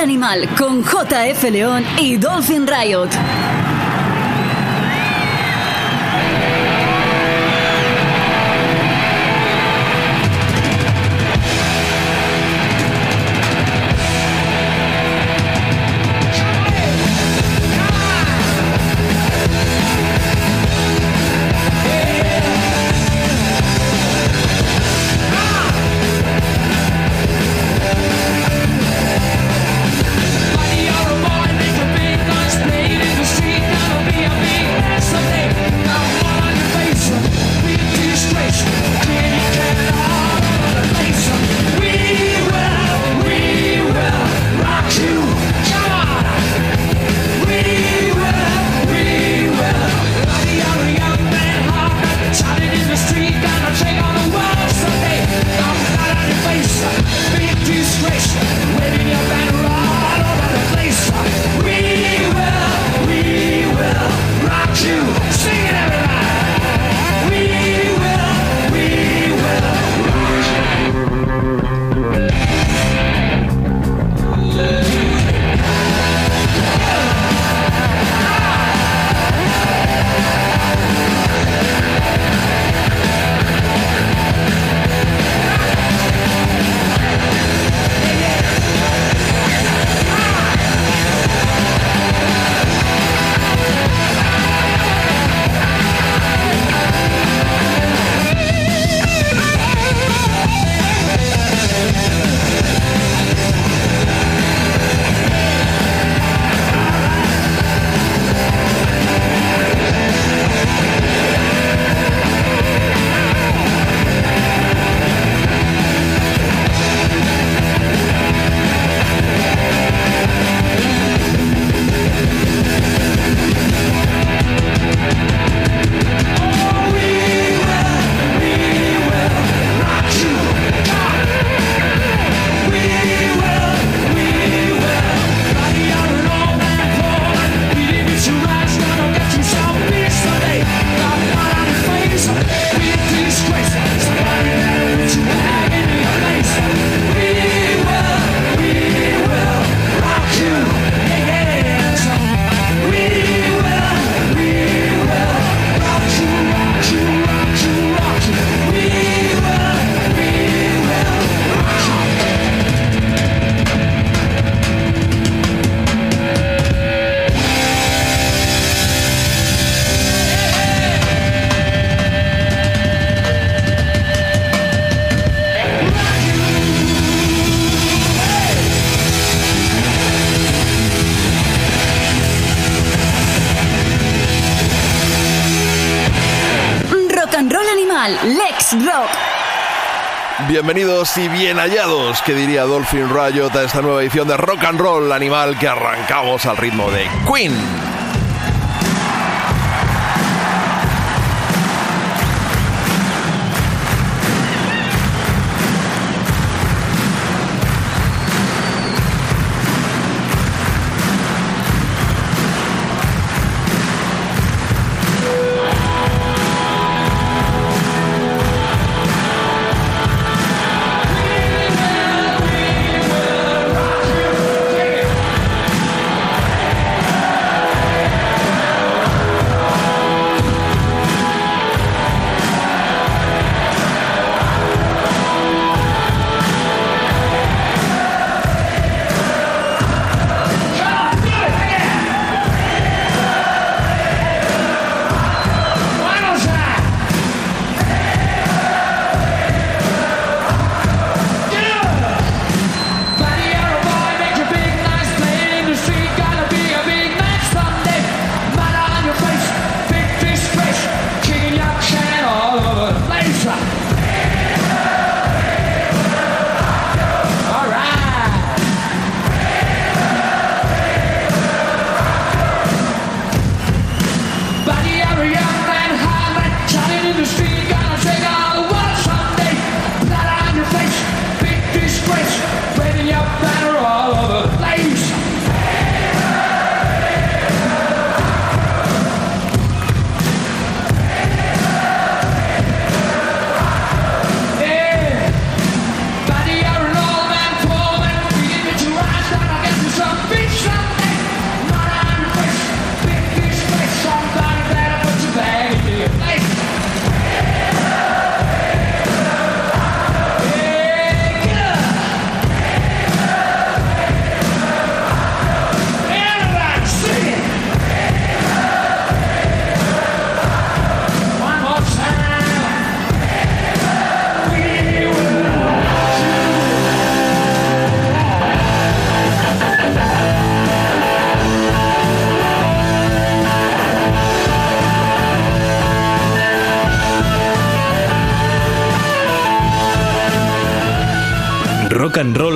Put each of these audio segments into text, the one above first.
Animal con JF León y Dolphin Riot. Bienvenidos y bien hallados, que diría Dolphin Riot, a esta nueva edición de Rock and Roll Animal que arrancamos al ritmo de Queen.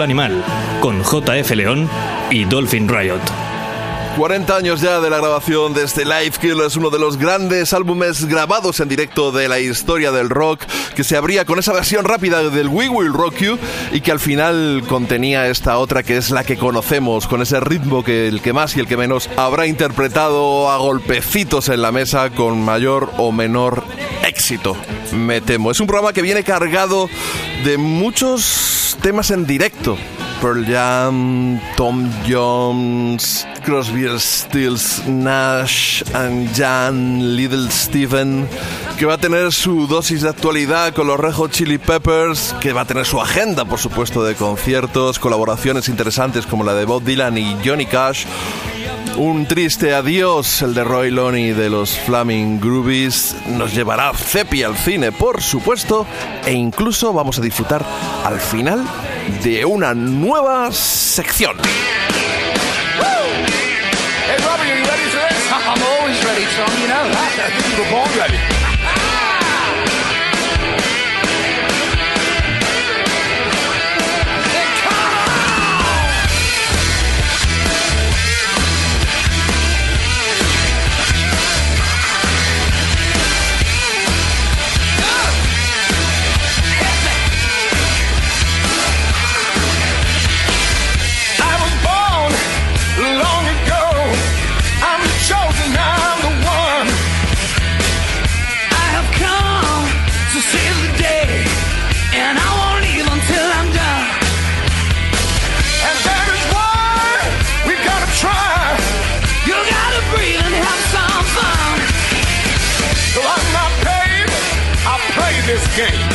Animal con JF León y Dolphin Riot. 40 años ya de la grabación de este Live es uno de los grandes álbumes grabados en directo de la historia del rock, que se abría con esa versión rápida del We Will Rock You y que al final contenía esta otra que es la que conocemos, con ese ritmo que el que más y el que menos habrá interpretado a golpecitos en la mesa con mayor o menor éxito, me temo. Es un programa que viene cargado de muchos temas en directo Pearl Jam, Tom Jones, Crosby, Stills, Nash and Jan, Little Steven, que va a tener su dosis de actualidad con los Rejo Chili Peppers, que va a tener su agenda, por supuesto, de conciertos, colaboraciones interesantes como la de Bob Dylan y Johnny Cash. Un triste adiós, el de Roy Loney de los Flaming Groovies. Nos llevará Cepi al cine, por supuesto, e incluso vamos a disfrutar al final de una nueva sección. Are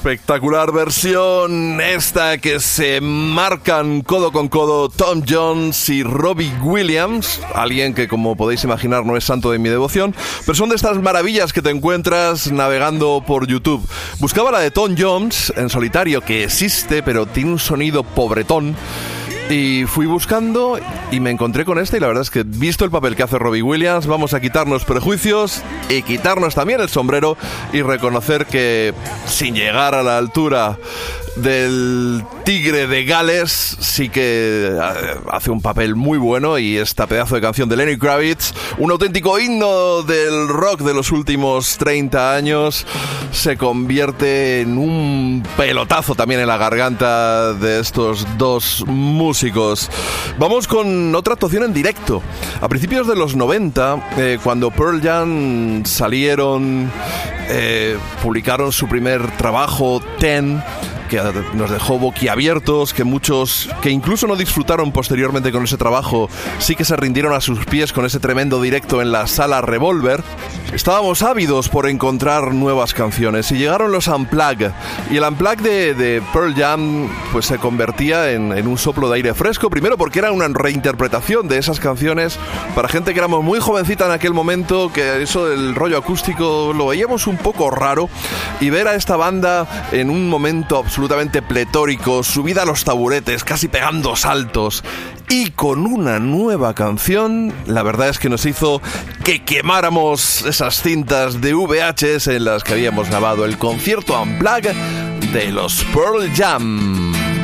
espectacular versión esta que se marcan codo con codo Tom Jones y Robbie Williams, alguien que como podéis imaginar no es santo de mi devoción, pero son de estas maravillas que te encuentras navegando por YouTube. Buscaba la de Tom Jones en solitario que existe, pero tiene un sonido pobretón y fui buscando y me encontré con este y la verdad es que visto el papel que hace Robbie Williams, vamos a quitarnos prejuicios y quitarnos también el sombrero y reconocer que sin llegar a la altura del Tigre de Gales sí que eh, hace un papel muy bueno y esta pedazo de canción de Lenny Kravitz, un auténtico himno del rock de los últimos 30 años, se convierte en un pelotazo también en la garganta de estos dos músicos. Vamos con otra actuación en directo. A principios de los 90, eh, cuando Pearl Jam salieron, eh, publicaron su primer trabajo, Ten, que nos dejó boquiabiertos, que muchos que incluso no disfrutaron posteriormente con ese trabajo, sí que se rindieron a sus pies con ese tremendo directo en la sala Revolver. Estábamos ávidos por encontrar nuevas canciones y llegaron los Unplugged. Y el Unplugged de, de Pearl Jam pues se convertía en, en un soplo de aire fresco, primero porque era una reinterpretación de esas canciones para gente que éramos muy jovencita en aquel momento, que eso del rollo acústico lo veíamos un poco raro, y ver a esta banda en un momento absolutamente pletórico, subida a los taburetes, casi pegando saltos, y con una nueva canción, la verdad es que nos hizo que quemáramos esas cintas de VHS en las que habíamos grabado el concierto Unplugged de los Pearl Jam.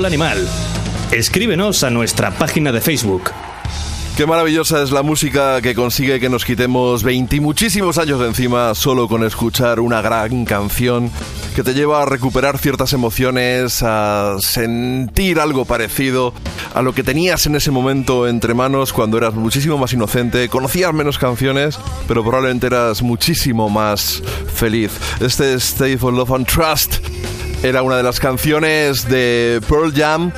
Roll Animal. Escríbenos a nuestra página de Facebook. Qué maravillosa es la música que consigue que nos quitemos 20 y muchísimos años de encima solo con escuchar una gran canción que te lleva a recuperar ciertas emociones, a sentir algo parecido a lo que tenías en ese momento entre manos cuando eras muchísimo más inocente, conocías menos canciones, pero probablemente eras muchísimo más feliz. Este es Stay for Love and Trust era una de las canciones de Pearl Jam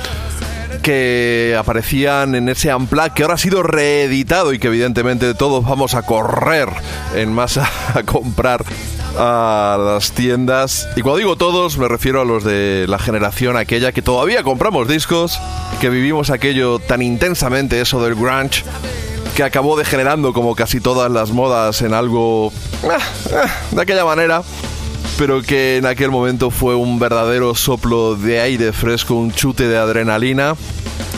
que aparecían en ese Unplugged que ahora ha sido reeditado y que evidentemente todos vamos a correr en masa a comprar a las tiendas. Y cuando digo todos, me refiero a los de la generación aquella que todavía compramos discos, que vivimos aquello tan intensamente, eso del grunge, que acabó degenerando como casi todas las modas en algo ah, ah, de aquella manera pero que en aquel momento fue un verdadero soplo de aire fresco, un chute de adrenalina.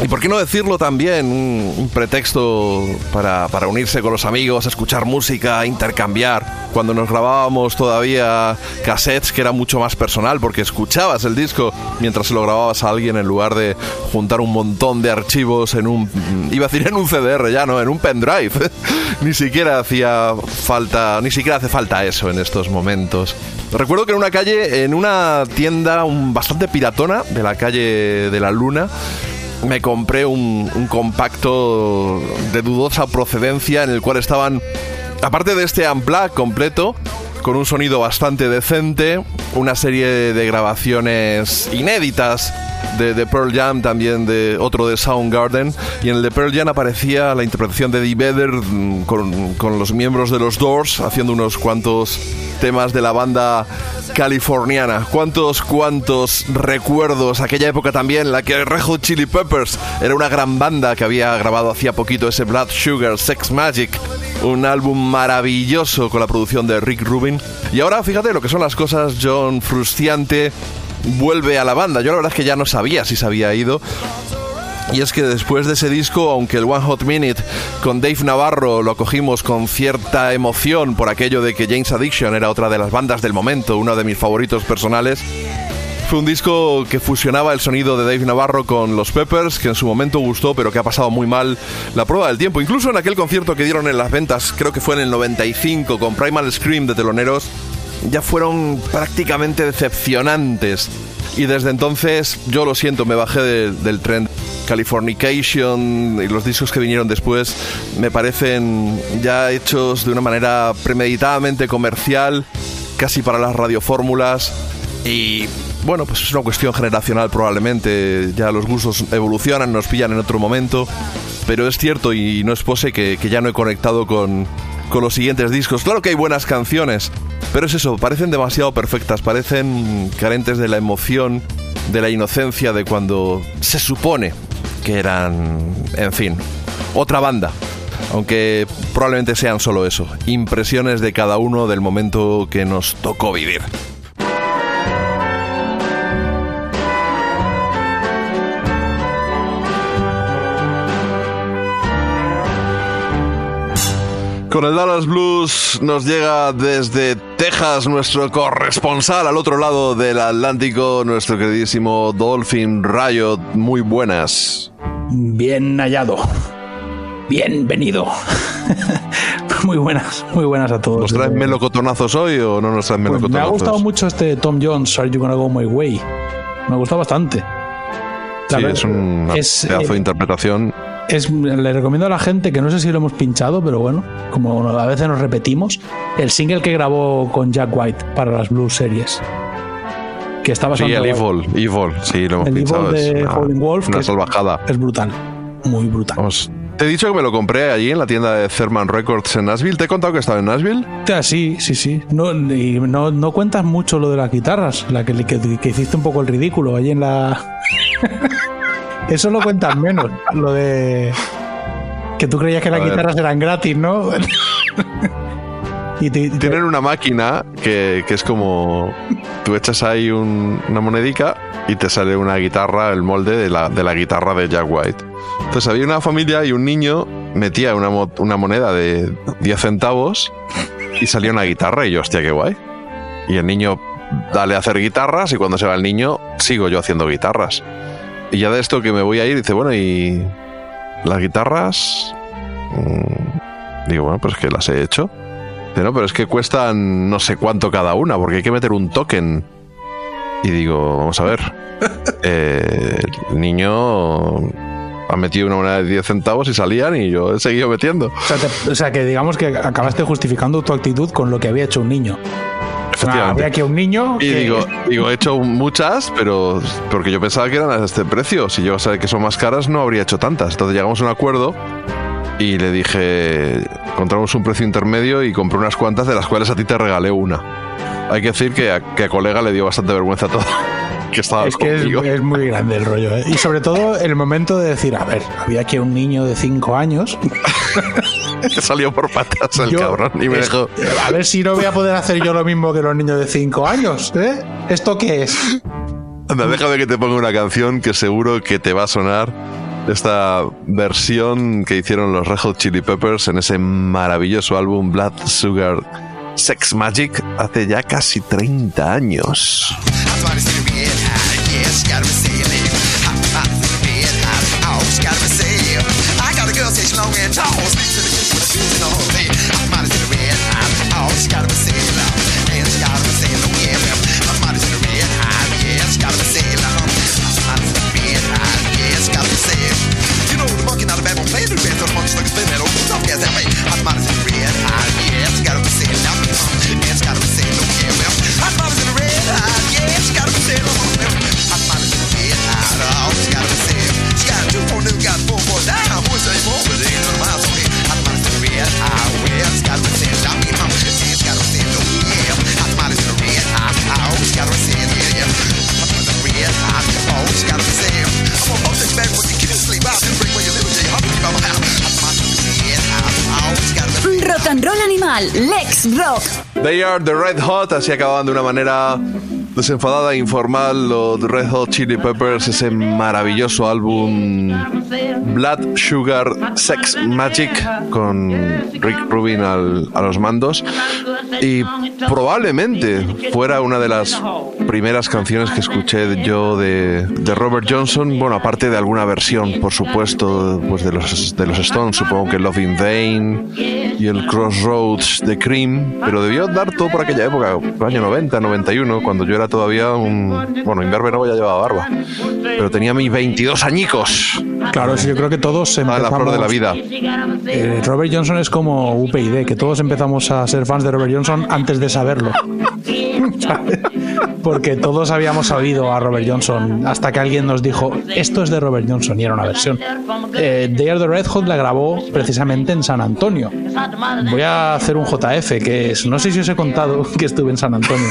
Y por qué no decirlo también, un, un pretexto para, para, unirse con los amigos, escuchar música, intercambiar. Cuando nos grabábamos todavía cassettes, que era mucho más personal, porque escuchabas el disco mientras lo grababas a alguien en lugar de juntar un montón de archivos en un. iba a decir en un CDR ya, ¿no? En un pendrive. ni siquiera hacía falta. Ni siquiera hace falta eso en estos momentos. Recuerdo que en una calle, en una tienda un, bastante piratona de la calle de la Luna, me compré un, un, compacto de dudosa procedencia en el cual estaban, aparte de este Unplugged completo, con un sonido bastante decente, una serie de grabaciones inéditas de, de, Pearl Jam, también de otro de Soundgarden. Y en el de Pearl Jam aparecía la interpretación de Eddie Vedder con, con los miembros de los Doors haciendo unos cuantos temas de la banda californiana. ¿Cuántos, cuántos recuerdos? Aquella época también, la que Red Hot Chili Peppers era una gran banda que había grabado hacía poquito ese Blood Sugar Sex Magic. Un álbum maravilloso con la producción de Rick Rubin. Y ahora fíjate lo que son las cosas, John Frustiante vuelve a la banda. Yo la verdad es que ya no sabía si se había ido. Y es que después de ese disco, aunque el One Hot Minute con Dave Navarro lo acogimos con cierta emoción por aquello de que James Addiction era otra de las bandas del momento, uno de mis favoritos personales, fue un disco que fusionaba el sonido de Dave Navarro con los Peppers, que en su momento gustó, pero que ha pasado muy mal la prueba del tiempo. Incluso en aquel concierto que dieron en las ventas, creo que fue en el 95, con Primal Scream de teloneros, ya fueron prácticamente decepcionantes. Y desde entonces, yo lo siento, me bajé de, del tren. Californication y los discos que vinieron después me parecen ya hechos de una manera premeditadamente comercial, casi para las radiofórmulas. Y bueno, pues es una cuestión generacional probablemente. Ya los gustos evolucionan, nos pillan en otro momento. Pero es cierto y no es pose que, que ya no he conectado con, con los siguientes discos. Claro que hay buenas canciones, pero es eso, parecen demasiado perfectas, parecen carentes de la emoción, de la inocencia de cuando se supone que eran, en fin, otra banda. Aunque probablemente sean solo eso, impresiones de cada uno del momento que nos tocó vivir. Con el Dallas Blues nos llega desde Texas nuestro corresponsal al otro lado del Atlántico, nuestro queridísimo Dolphin Riot. Muy buenas. Bien hallado. Bienvenido. muy buenas, muy buenas a todos. ¿Nos traes melocotonazos hoy o no nos traes Pues melocotonazos? me ha gustado mucho este Tom Jones, Are You Gonna Go My Way? Me ha gustado bastante. La Sí, verdad- es un pedazo de interpretación. Es- le recomiendo a la gente que no sé si lo hemos pinchado, pero bueno, como a veces nos repetimos, el single que grabó con Jack White para las Blues Series. Que estaba Sí, el Evil, Evil, sí, lo hemos El pinchado. Evil es de una, Howlin' Wolf, una que es- salvajada. Es brutal, muy brutal. Vamos, Te he dicho que me lo compré allí en la tienda de Therman Records en Nashville. ¿Te he contado que estaba en Nashville? Ah, Sí, sí, sí. No, y no, no cuentas mucho lo de las guitarras, la que, que, que hiciste un poco el ridículo ahí en la. Eso lo cuentas menos. Lo de. Que tú creías que las guitarras eran gratis, ¿no? y te- te- Tienen una máquina que, que es como. Tú echas ahí un- una monedica y te sale una guitarra, el molde de la, de la guitarra de Jack White. Entonces había una familia y un niño metía una, una moneda de 10 centavos y salía una guitarra y yo, hostia, qué guay. Y el niño, dale a hacer guitarras y cuando se va el niño, sigo yo haciendo guitarras. Y ya de esto que me voy a ir, dice, bueno, y las guitarras Mm, Digo, bueno, pues que las he hecho. Dice, no, pero es que cuestan no sé cuánto cada una, porque hay que meter un token. Y digo, vamos a ver. Eh, el niño ha metido una moneda de 10 centavos y salían y yo he seguido metiendo. O sea, te- o sea, que digamos que acabaste justificando tu actitud con lo que había hecho un niño. Efectivamente. había aquí un niño Y que- digo, digo, he hecho muchas, pero porque yo pensaba que eran a este precio. Si yo sabía que son más caras, no habría hecho tantas. Entonces llegamos a un acuerdo y le dije, encontramos un precio intermedio y compré unas cuantas, de las cuales a ti te regalé una. Hay que decir que a, que a colega le dio bastante vergüenza todo. Que estaba Es que es, conmigo. es muy grande el rollo. ¿eh? Y sobre todo el momento de decir, a ver, había aquí un niño de 5 años. que salió por patas el yo- cabrón y me es- dejó. A ver si no voy a poder hacer yo lo mismo que los niños de 5 años. ¿eh? ¿Esto qué es? Anda, déjame que te ponga una canción que seguro que te va a sonar. Esta versión que hicieron los Red Hot Chili Peppers en ese maravilloso álbum Blood Sugar Sex Magic hace ya casi 30 años. They are the Red Hot, así acababan de una manera desenfadada e informal. Los Red Hot Chili Peppers, ese maravilloso álbum Blood Sugar Sex Magic con Rick Rubin al- a los mandos. Y probablemente fuera una de las primeras canciones que escuché yo de, de Robert Johnson, bueno, aparte de alguna versión, por supuesto, pues de los, de los Stones, supongo que Love in Vain y el Crossroads de Cream, pero debió dar todo por aquella época, año 90, 91, cuando yo era todavía un... Bueno, Inverbe no ya llevaba barba, pero tenía mis 22 añicos Claro, sí, yo creo que todos a la empezamos... flor de la vida. Eh, Robert Johnson es como UPyD, que todos empezamos a ser fans de Robert Johnson antes de saberlo. Porque todos habíamos oído a Robert Johnson hasta que alguien nos dijo, esto es de Robert Johnson y era una versión. Eh, They Are the Red Hot la grabó precisamente en San Antonio. Voy a hacer un JF, que es, no sé si os he contado que estuve en San Antonio.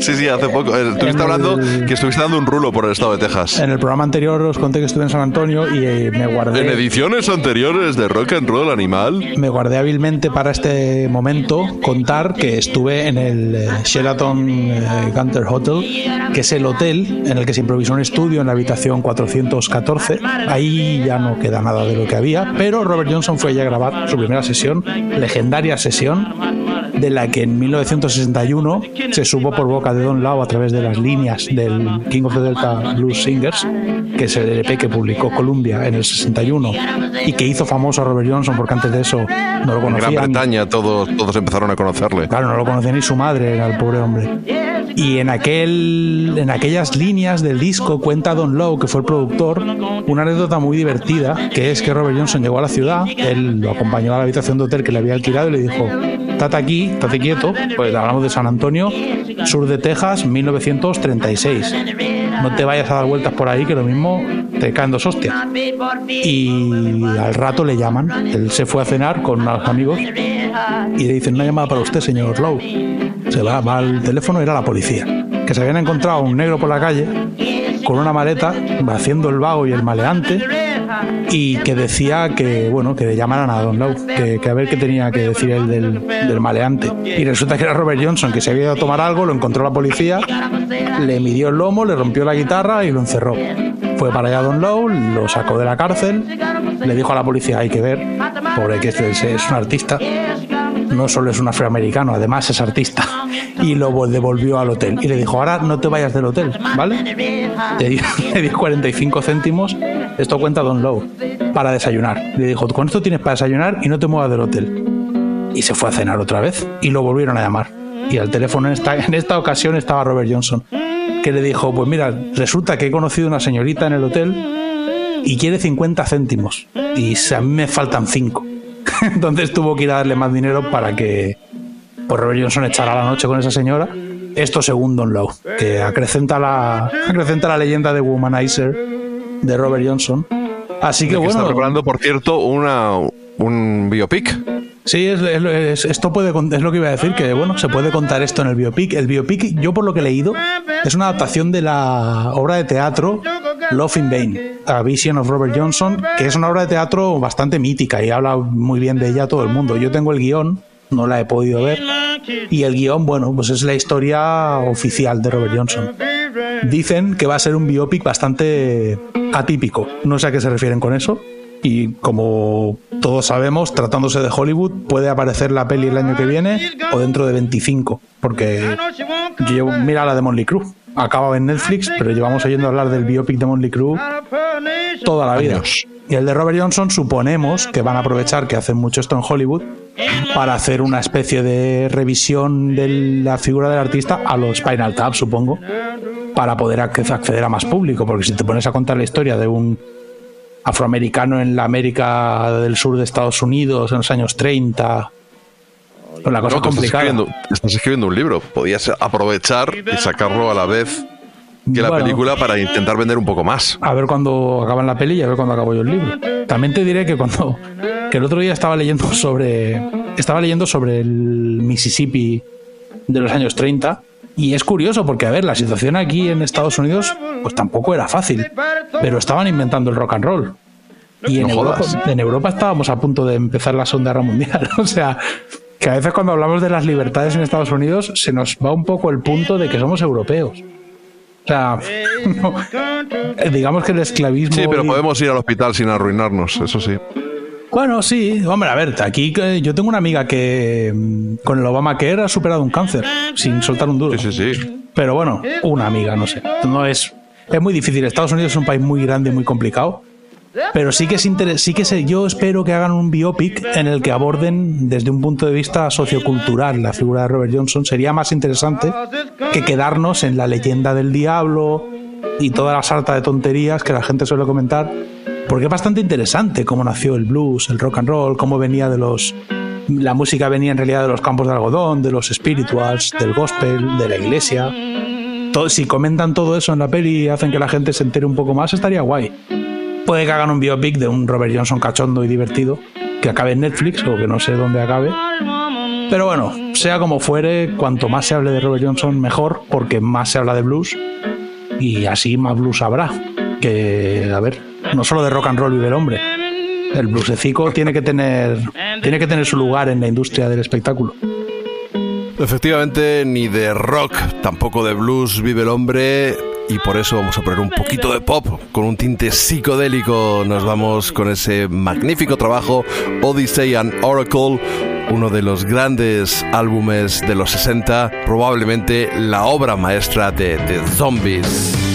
Sí, sí, hace poco. eh, Estuviste el- hablando que estuviste dando un rulo por el estado de Texas. En el programa anterior os conté que estuve en San Antonio y eh, me guardé... En ediciones anteriores de Rock and Roll Animal. me guardé hábilmente para este momento contar que estuve en el eh, Sheraton eh, Hotel, que es el hotel en el que se improvisó un estudio en la habitación 414. Ahí ya no queda nada de lo que había, pero Robert Johnson fue allí a grabar su primera sesión, legendaria sesión, de la que en 1961 se supo por boca de Don Lau a través de las líneas del King of the Delta Blues Singers, que es el LP que publicó Columbia en el 61 y que hizo famoso a Robert Johnson porque antes de eso no lo En Gran conocían. Bretaña todos, todos empezaron a conocerle. Claro, no lo conocía ni su madre, era el pobre hombre. Y en, aquel, en aquellas líneas del disco cuenta Don Lowe, que fue el productor, una anécdota muy divertida, que es que Robert Johnson llegó a la ciudad, él lo acompañó a la habitación de hotel que le había alquilado y le dijo, estate aquí, estate quieto, pues hablamos de San Antonio, sur de Texas, 1936. No te vayas a dar vueltas por ahí, que lo mismo te caen dos hostias. Y al rato le llaman, él se fue a cenar con unos amigos y le dicen una llamada para usted, señor Lowe. Se va, va al teléfono, era la policía. Que se habían encontrado un negro por la calle con una maleta, haciendo el vago y el maleante, y que decía que, bueno, que le llamaran a Don Lowe, que, a ver qué tenía que decir él del, del maleante. Y resulta que era Robert Johnson, que se había ido a tomar algo, lo encontró la policía, le midió el lomo, le rompió la guitarra y lo encerró. Fue para allá Don Lowe, lo sacó de la cárcel, le dijo a la policía, hay que ver, pobre que este es, un artista, no solo es un afroamericano, además es artista. Y lo vol- devolvió al hotel. Y le dijo, ahora no te vayas del hotel, ¿vale? Le dio, le dio 45 céntimos. Esto cuenta Don Lowe. para desayunar. Le dijo, con esto tienes para desayunar y no te muevas del hotel. Y se fue a cenar otra vez y lo volvieron a llamar. Y al teléfono en esta, en esta ocasión estaba Robert Johnson, que le dijo, pues mira, resulta que he conocido una señorita en el hotel y quiere 50 céntimos. Y a mí me faltan 5. Entonces tuvo que ir a darle más dinero para que pues Robert Johnson echara la noche con esa señora. Esto según Don Lowe, que acrecenta la, acrecenta la leyenda de Womanizer de Robert Johnson. Así que Que está bueno, preparando, por cierto, una, un biopic. Sí, es, es- es- esto puede, es lo que iba a decir, que bueno, se puede contar esto en el biopic. El biopic, yo por lo que he leído, es una adaptación de la obra de teatro Love in Vain, A Vision of Robert Johnson, que es una obra de teatro bastante mítica y habla muy bien de ella todo el mundo. Yo tengo el guion, no la he podido ver, y el guion, bueno, pues es la historia oficial de Robert Johnson. Dicen que va a ser un biopic bastante atípico. No sé a qué se refieren con eso. Y como todos sabemos, tratándose de Hollywood, puede aparecer la peli el año que viene o dentro de 25. Porque yo llevo, mira la de Monly Crue. Acaba en Netflix, pero llevamos oyendo hablar del biopic de Monly Crue toda la vida. Y el de Robert Johnson suponemos que van a aprovechar que hacen mucho esto en Hollywood para hacer una especie de revisión de la figura del artista a los Spinal Tap, supongo, para poder ac- acceder a más público, porque si te pones a contar la historia de un afroamericano en la América del sur de Estados Unidos en los años 30, pues la cosa No, es tú estás complicada. escribiendo, estás escribiendo un libro. Podías aprovechar y sacarlo a la vez que la Bueno. película para intentar vender un poco más. A ver cuándo acaban la peli y a ver cuándo acabo yo el libro. También te diré que cuando que el otro día estaba leyendo sobre estaba leyendo sobre el Mississippi de los años 30 y es curioso porque a ver, la situación aquí en Estados Unidos pues tampoco era fácil, pero estaban inventando el rock and roll. Y en No Europa, jodas. en Europa estábamos a punto de empezar la Segunda Guerra Mundial. O sea, que a veces cuando hablamos de las libertades en Estados Unidos se nos va un poco el punto de que somos europeos. O sea, no, eh, digamos que el esclavismo. Sí, pero podemos ir al hospital sin arruinarnos, eso sí. Bueno, sí, hombre, a ver, aquí que yo tengo una amiga que mm, con el Obamacare ha superado un cáncer sin soltar un duro. Sí, sí, sí. Pero bueno, una amiga, no sé. No es, es muy difícil. Estados Unidos es un país muy grande y muy complicado. Pero sí que es interes- sí que sé, yo espero que hagan un biopic en el que aborden desde un punto de vista sociocultural la figura de Robert Johnson. Sería más interesante que quedarnos en la leyenda del diablo y toda la sarta de tonterías que la gente suele comentar. Porque es bastante interesante cómo nació el blues, el rock and roll, cómo venía de los. La música venía en realidad de los campos de algodón, de los spirituals, del gospel, de la iglesia. Si comentan todo eso en la peli y hacen que la gente se entere un poco más, estaría guay. Puede que hagan un biopic de un Robert Johnson cachondo y divertido, que acabe en Netflix o que no sé dónde acabe. Pero bueno, sea como fuere, cuanto más se hable de Robert Johnson, mejor, porque más se habla de blues y así más blues habrá. Que, a ver, no solo de rock and roll vive el hombre. El bluesecico tiene que tener, tiene que tener su lugar en la industria del espectáculo. Efectivamente, ni de rock, tampoco de blues vive el hombre. Y por eso vamos a poner un poquito de pop con un tinte psicodélico. Nos vamos con ese magnífico trabajo Odyssey and Oracle, uno de los grandes álbumes de los 60, probablemente la obra maestra de The Zombies.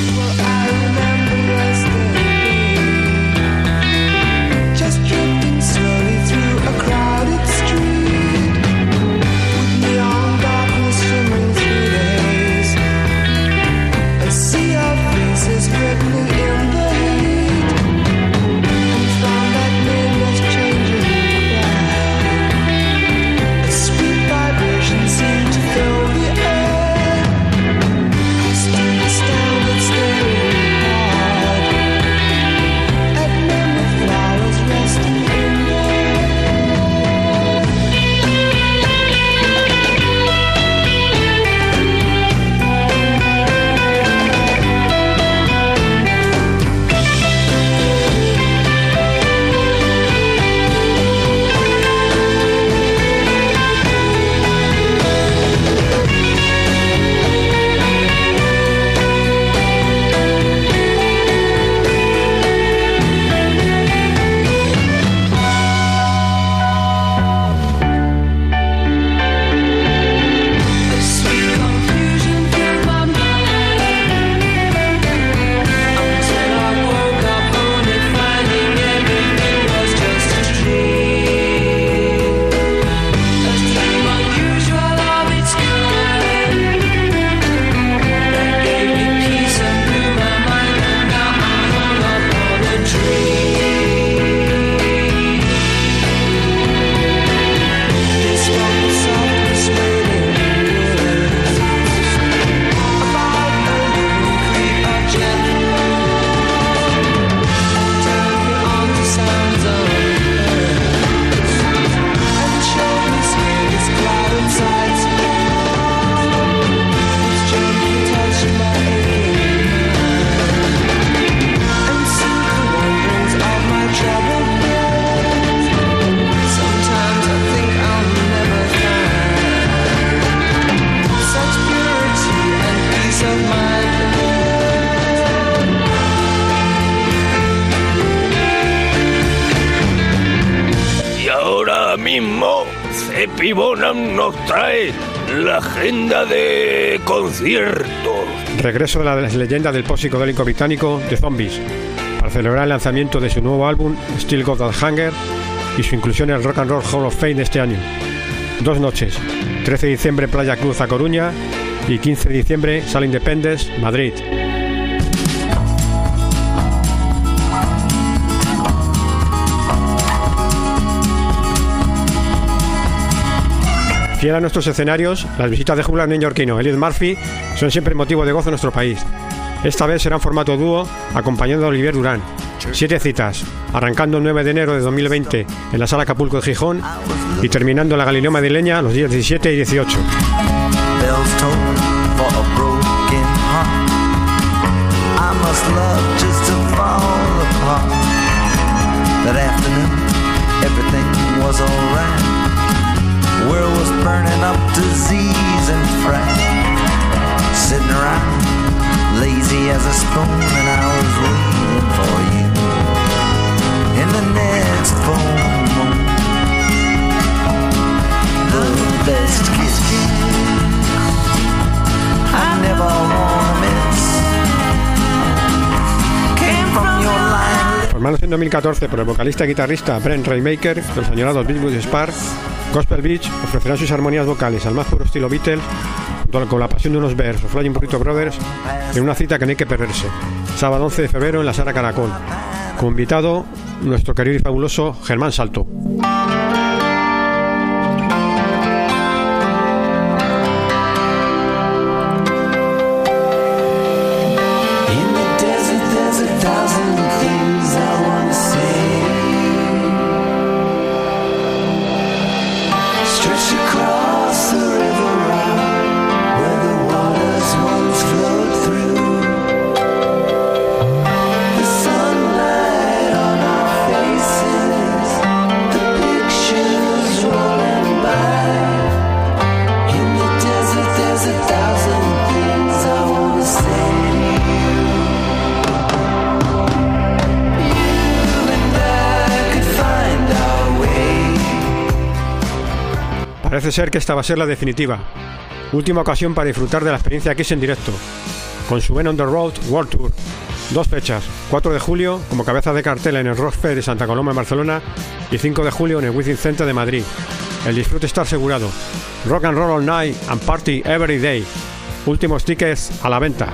Conciertos. Regreso de la leyenda del pop psicodélico británico The Zombies, para celebrar el lanzamiento de su nuevo álbum Still Got That Hunger y su inclusión en el Rock and Roll Hall of Fame este año. Dos noches, 13 de diciembre Playa Cruz a Coruña y 15 de diciembre Sala Independence, Madrid. Fiel a nuestros escenarios, las visitas de juglar neoyorquino Elliot Murphy son siempre motivo de gozo en nuestro país. Esta vez será en formato dúo, acompañando a Olivier Durán. Siete citas, arrancando el 9 de enero de 2020 en la Sala Acapulco de Gijón y terminando en la Galileo madrileña los días 17 y 18. bells toll for a broken heart. I must love just to fall apart. That. World was burning up disease and fright. Sitting around, lazy as a spoon, and I was waiting for you. In the next full moon, the best kiss. I never wanna miss. Came from your line. Formándose en 2014 por el vocalista y guitarrista Brent Raymaker, los añorados Beatles Spar, Gospel Beach ofrecerán sus armonías vocales al más puro estilo Beatles, con la pasión de unos Bears o Flying Burrito Brothers, en una cita que no hay que perderse, sábado 11 de febrero en la Sala Caracol. Como invitado, nuestro querido y fabuloso Germán Salto. Ser que esta va a ser la definitiva. Última ocasión para disfrutar de la experiencia Kiss en directo, con su Ben on the Road World Tour. Dos fechas, 4 de julio como cabeza de cartel en el Rock de Santa Coloma en Barcelona y 5 de julio en el Within Center de Madrid. El disfrute está asegurado. Rock and Roll All Night and Party Every Day. Últimos tickets a la venta.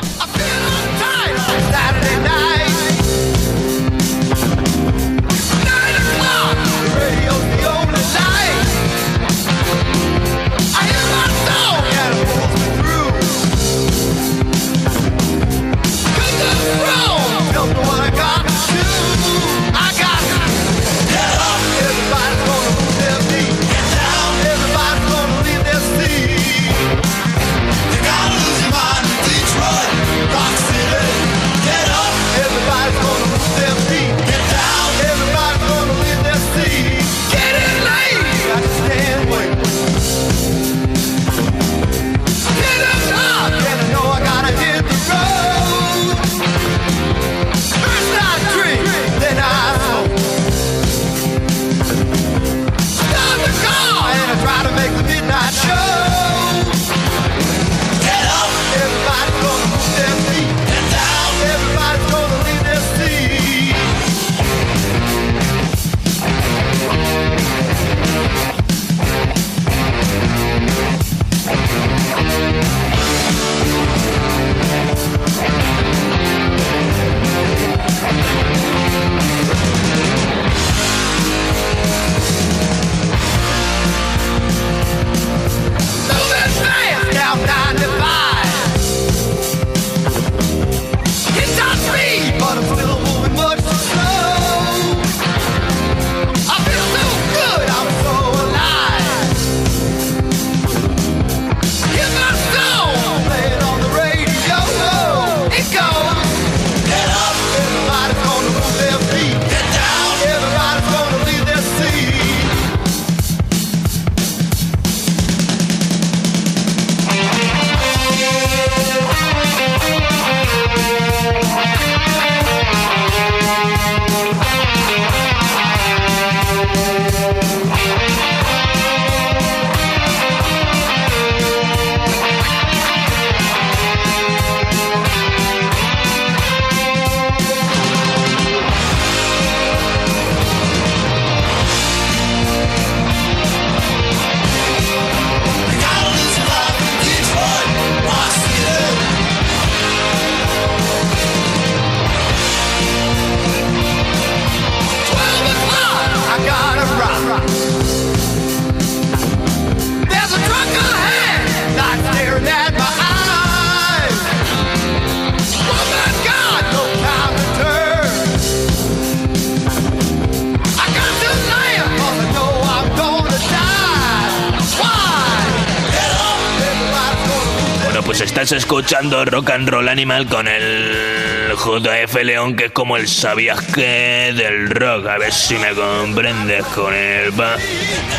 Escuchando Rock and Roll Animal con el JF León, que es como el sabías que del rock. A ver si me comprendes con el va,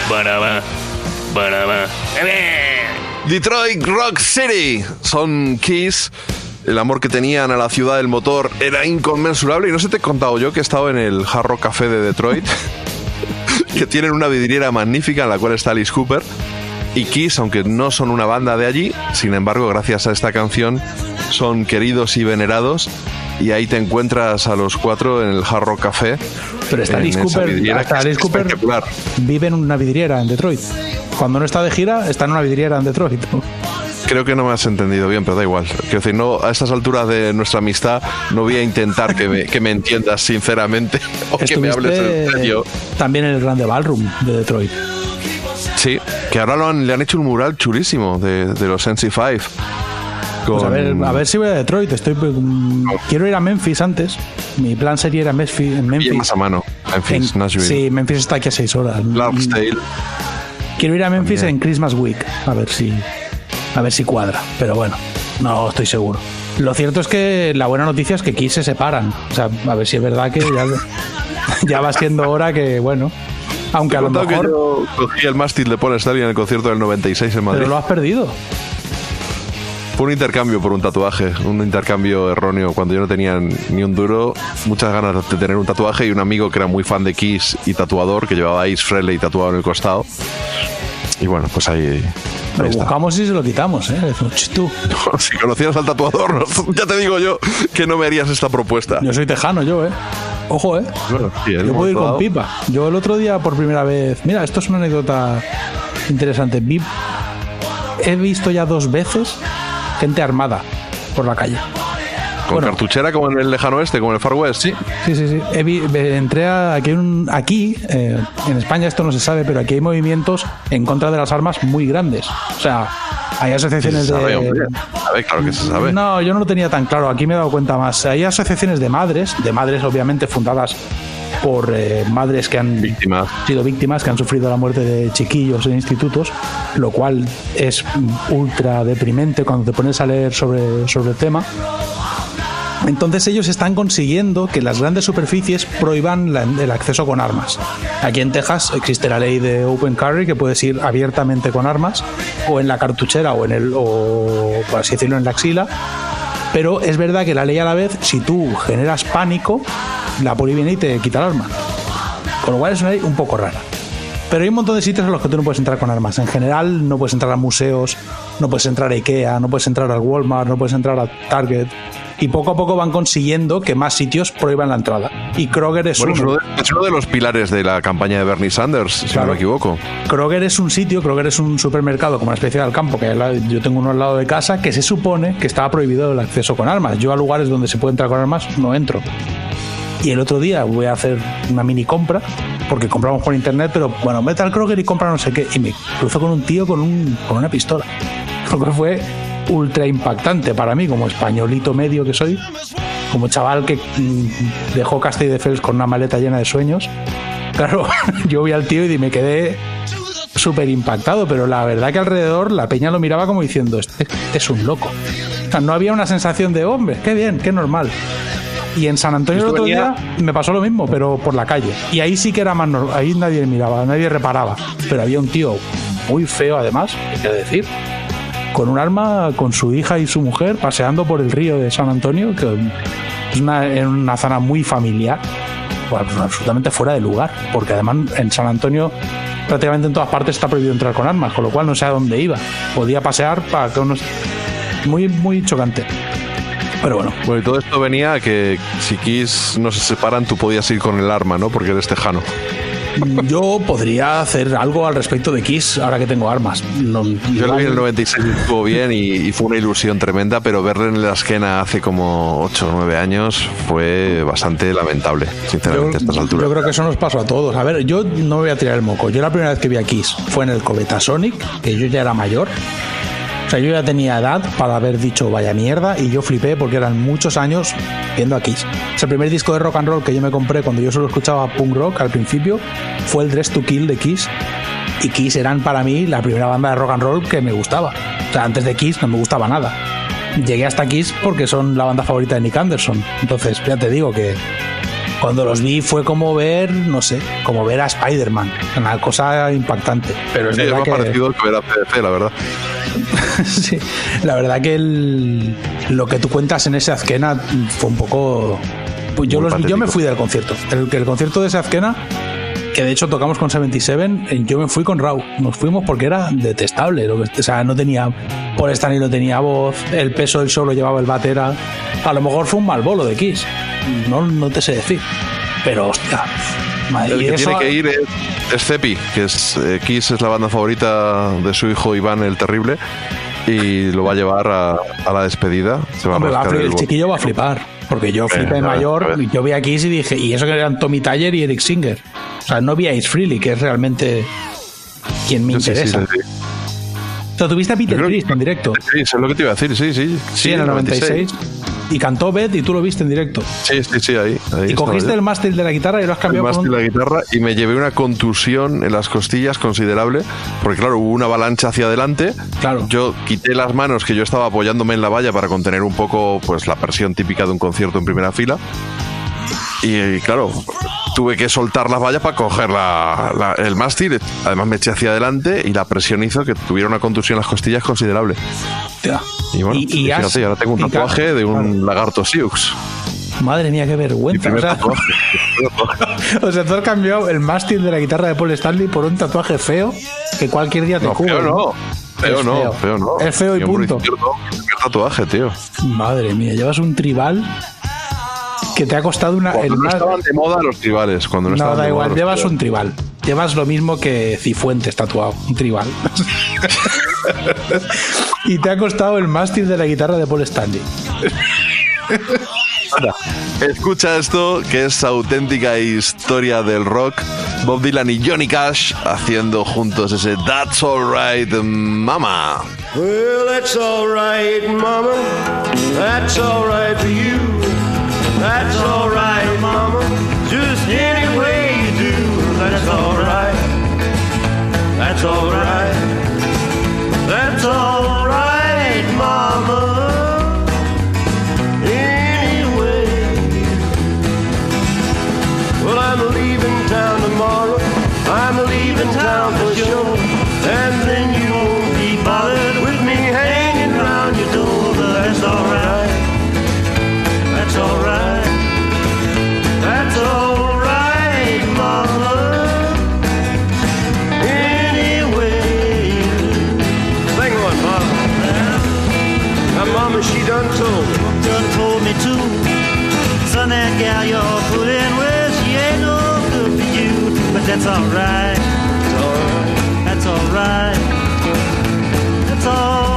para va, para va. Detroit Rock City son Kiss. El amor que tenían a la ciudad del motor era inconmensurable. Y no sé te he contado yo que he estado en el Hard Rock Café de Detroit, que tienen una vidriera magnífica en la cual está Alice Cooper. Y Kiss, aunque no son una banda de allí, sin embargo, gracias a esta canción, son queridos y venerados. Y ahí te encuentras a los cuatro en el Hard Rock Café. Pero está Alice Cooper, hasta Alice vive en una vidriera en Detroit. Cuando no está de gira, está en una vidriera en Detroit. Creo que no me has entendido bien, pero da igual. Quiero decir, no, a estas alturas de nuestra amistad no voy a intentar que me, que me entiendas sinceramente o que me hables en serio. también en el Grande Ballroom de Detroit. Sí, que ahora lo han- le han hecho un mural chulísimo de, de los NC5. Pues a ver, a ver si voy a Detroit. Estoy, mm, quiero ir a Memphis antes. Mi plan sería ir a Memphis. En Memphis. más a mano. Memphis, En- Nashville, sí, Memphis está aquí a seis horas. Clarksdale. Quiero ir a Memphis También. en Christmas Week. A ver si. A ver si cuadra. Pero bueno, no estoy seguro. Lo cierto es que la buena noticia es que aquí se separan. O sea, a ver si es verdad que ya, ya va siendo hora que, bueno. Aunque a lo que mejor. yo cogí el mástil de Paul Stanley en el concierto del 96 en Madrid. Pero lo has perdido. Fue un intercambio por un tatuaje, un intercambio erróneo cuando yo no tenía ni un duro, muchas ganas de tener un tatuaje y un amigo que era muy fan de Kiss y tatuador que llevaba a Ace Frehley tatuado en el costado. Y bueno, pues ahí, Lo ahí está. buscamos y se lo quitamos, ¿eh? Decimos, "Ch, tú, Si conocieras al tatuador, no- ya te digo yo que no me harías esta propuesta. yo soy tejano, yo, ¿eh? Ojo, ¿eh? Bueno, sí, un Yo puedo ir con pipa. Yo el otro día, por primera vez. Mira, esto es una anécdota interesante. Vi- he visto ya dos veces gente armada por la calle. Con bueno. cartuchera como en el lejano oeste, como en el Far West. Sí. Sí, sí, sí. He entré a, aquí, un- aquí eh, en España esto no se sabe, pero aquí hay movimientos en contra de las armas muy grandes. O sea, hay asociaciones Se sabe, de. hombre. Ver, claro que se sabe. No, yo no lo tenía tan claro. Aquí me he dado cuenta más. Hay asociaciones de madres, de madres obviamente fundadas por eh, madres que han Víctimas. sido víctimas, que han sufrido la muerte de chiquillos en institutos, lo cual es ultra deprimente cuando te pones a leer sobre, sobre el tema. Entonces ellos están consiguiendo que las grandes superficies prohíban el acceso con armas. Aquí en Texas existe la ley de open carry que puedes ir abiertamente con armas o en la cartuchera o en el o por así decirlo en la axila. Pero es verdad que la ley a la vez, si tú generas pánico, la poli viene y te quita el arma. Con lo cual es una ley un poco rara. Pero hay un montón de sitios en los que tú no puedes entrar con armas. En general, no puedes entrar a museos, no puedes entrar a Ikea, no puedes entrar al Walmart, no puedes entrar a Target. Y poco a poco van consiguiendo que más sitios prohíban la entrada. Y Kroger es Bueno, uno. es uno de los pilares de la campaña de Bernie Sanders, si no me equivoco. Kroger es un sitio, Kroger es un supermercado como una especie de al campo, que yo tengo uno al lado de casa, que se supone que estaba prohibido el acceso con armas. Yo a lugares donde se puede entrar con armas no entro. Y el otro día voy a hacer una mini compra, porque compramos por internet, pero bueno, vete al Kroger y compra no sé qué. Y me cruzo con un tío con, un, con una pistola. Lo que fue ultra impactante para mí, como españolito medio que soy, como chaval que mm, dejó Castelldefels con una maleta llena de sueños. Claro, yo vi al tío y me quedé súper impactado, pero la verdad que alrededor la peña lo miraba como diciendo, este, este es un loco. O sea, no había una sensación de, hombre, qué bien, qué normal. Y en San Antonio el otro día me pasó lo mismo, pero por la calle. Y ahí sí que era más normal, ahí nadie miraba, nadie reparaba. Pero había un tío muy feo además, hay que decir, con un arma, con su hija y su mujer, paseando por el río de San Antonio, que es una, en una zona muy familiar, pues absolutamente fuera de lugar, porque además en San Antonio prácticamente en todas partes está prohibido entrar con armas, con lo cual no sé a dónde iba. Podía pasear para que unos... Muy, muy chocante. Pero bueno, Bueno, y todo esto venía a que si Kiss no se separan, tú podías ir con el arma, ¿no? Porque eres tejano. Yo podría hacer algo al respecto de Kiss ahora que tengo armas. No, Yo lo vi en el 96 y estuvo bien y, y fue una ilusión tremenda, pero verle en la esquena hace como 8 o 9 años fue bastante lamentable, sinceramente, a estas alturas. Yo creo que eso nos pasó a todos. A ver, yo no me voy a tirar el moco. Yo la primera vez que vi a Kiss fue en el Cobeta Sonic, que yo ya era mayor. O sea, yo ya tenía edad para haber dicho vaya mierda y yo flipé porque eran muchos años viendo a Kiss. O el primer disco de rock and roll que yo me compré cuando yo solo escuchaba punk rock al principio fue el Dress to Kill de Kiss. Y Kiss eran para mí la primera banda de rock and roll que me gustaba. O sea, antes de Kiss no me gustaba nada. llegué hasta Kiss porque son la banda favorita de Nick Anderson. Entonces, ya te digo que cuando los vi fue como ver, no sé, como ver a Spider-Man. Una cosa impactante. Pero es es más que. parecido que ver a CDC, la verdad. sí, la verdad que el- lo que tú cuentas en ese Azkena fue un poco. Pues yo, Muy los- yo me fui del concierto. El, el concierto de ese Azkena, que de hecho tocamos con 77, eh, yo me fui con Raw. Nos fuimos porque era detestable. lo que- o sea, no tenía. Paul Stanley no tenía voz, el peso del show lo llevaba el batera. A lo mejor fue un mal bolo de Kiss. No, no te sé decir. Pero, hostia. madre- El que eso- tiene que ir es, es Cepi, que es eh, Kiss es la banda favorita de su hijo Iván el Terrible y lo va a llevar a, a la despedida. Se va Hombre, a va a rascar flipar, el el chiquillo va a flipar. Porque yo flipé a mayor, yo vi a Kiss y dije, y eso que eran Tommy Tyler y Eric Singer. O sea, no vi a Ace Frehley, que es realmente quien me Yo sí, sí, interesa. sí, sí. Tuviste a Peter Priest en directo. Sí, eso es lo que te iba a decir, sí, sí. Sí, en el 96. Y cantó Beth y tú lo viste en directo. Sí, sí, sí, ahí. ahí Y cogiste el mástil de la guitarra y lo has el cambiado por mástil un... de la guitarra y me llevé una contusión en las costillas considerable, porque claro, hubo una avalancha hacia adelante. Claro. Yo quité las manos que yo estaba apoyándome en la valla para contener un poco pues la presión típica de un concierto en primera fila. Y, y, claro, tuve que soltar las vallas para coger la- la- el mástil. Además me eché hacia adelante y la presión hizo que tuviera una contusión en las costillas considerable. Y bueno, Y- y y has- fíjate, ahora tengo un y tatuaje de un lagarto Sioux. Madre mía, qué vergüenza. O sea, o sea, tú has cambiado el mástil de la guitarra de Paul Stanley por un tatuaje feo que cualquier día te No, feo no. Feo Es no, feo. feo no. Es feo y Yo, por punto. izquierdo, tatuaje, tío. Madre mía, llevas un tribal que te ha costado una. Cuando el no más- estaban de moda los tribales. Cuando no, No, estaban da de igual, moda llevas un tribal. Llevas lo mismo que Cifuentes tatuado, un tribal. y te ha costado el mástil de la guitarra de Paul Stanley. Anda, Escucha esto, que es auténtica historia del rock. Bob Dylan y Johnny Cash haciendo juntos ese That's Alright Mama. Well, that's alright, Mama. That's alright for you. That's alright, Mama. Just any way you do. That's alright. That's alright. That's alright, Mama. Anyway. Well, I'm leaving town tomorrow. I'm leaving town for sure. Gal you're fooling with, she ain't no good for you. But that's alright. That's alright. That's alright,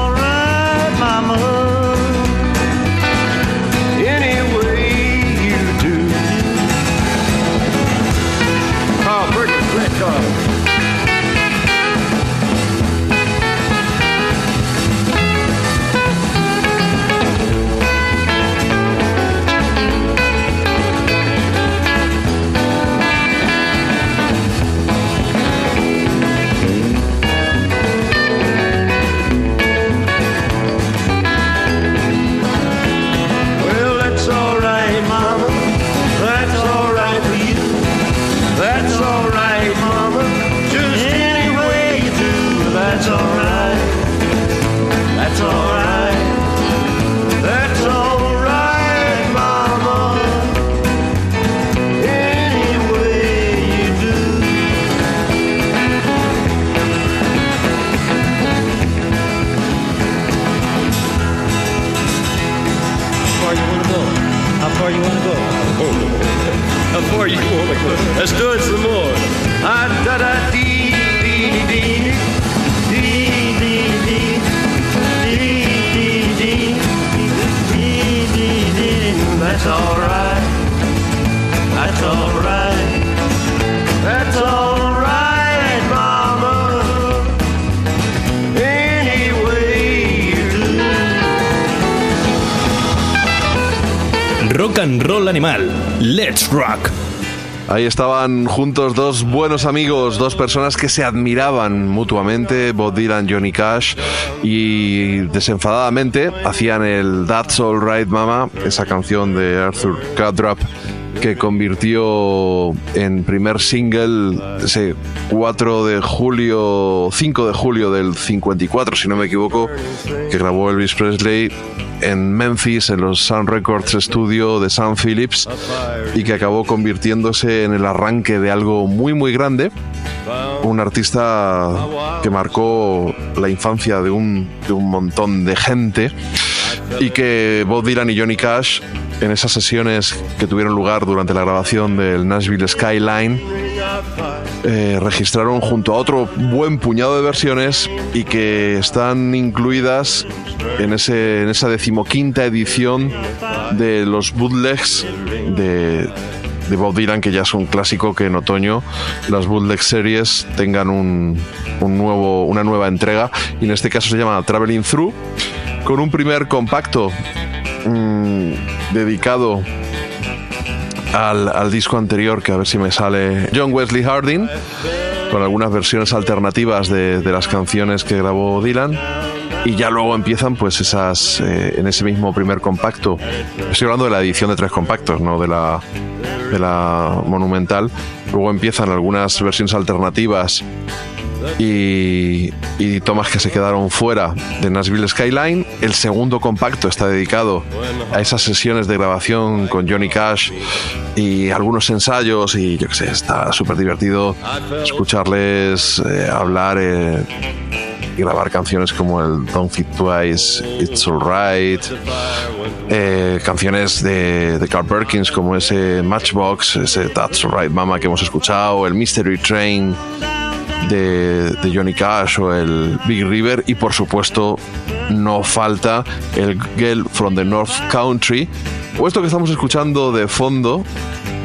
Let's do it some more. Ah, da da dee dee dee dee dee dee dee dee dee dee dee dee. That's all right. That's all right. That's all right, Mama. Any way you do. Rock and Roll Animal. Let's Rock. Ahí estaban juntos dos buenos amigos, dos personas que se admiraban mutuamente, Bob Dylan, Johnny Cash, y desenfadadamente hacían el That's All Right Mama, esa canción de Arthur Crudup que convirtió en primer single ese 4 de julio, 5 de julio del 54, si no me equivoco, que grabó Elvis Presley en Memphis, en los Sound Records Studio de Sam Phillips, y que acabó convirtiéndose en el arranque de algo muy, muy grande. Un artista que marcó la infancia de un, de un montón de gente y que Bob Dylan y Johnny Cash en esas sesiones que tuvieron lugar durante la grabación del Nashville Skyline eh, registraron junto a otro buen puñado de versiones y que están incluidas en, ese, en esa decimoquinta edición de los bootlegs de, de Bob Dylan, que ya es un clásico que en otoño las bootleg series tengan un, un nuevo, una nueva entrega. Y en este caso se llama Traveling Through con un primer compacto mm, dedicado al, al disco anterior, que a ver si me sale John Wesley Harding, con algunas versiones alternativas de, de las canciones que grabó Dylan. Y ya luego empiezan, pues, esas. eh, en ese mismo primer compacto. Estoy hablando de la edición de tres compactos, no de la, de la monumental. Luego empiezan algunas versiones alternativas y, y tomas que se quedaron fuera de Nashville Skyline. El segundo compacto está dedicado a esas sesiones de grabación con Johnny Cash y algunos ensayos y yo qué sé, está súper divertido escucharles eh, hablar eh, y grabar canciones como el Don't Fit Twice, It's Alright, eh, canciones de, de Carl Perkins como ese Matchbox, ese That's Alright Mama que hemos escuchado, el Mystery Train de, Johnny Cash o el Big River. Y por supuesto no falta el Girl from the North Country. O esto que estamos escuchando de fondo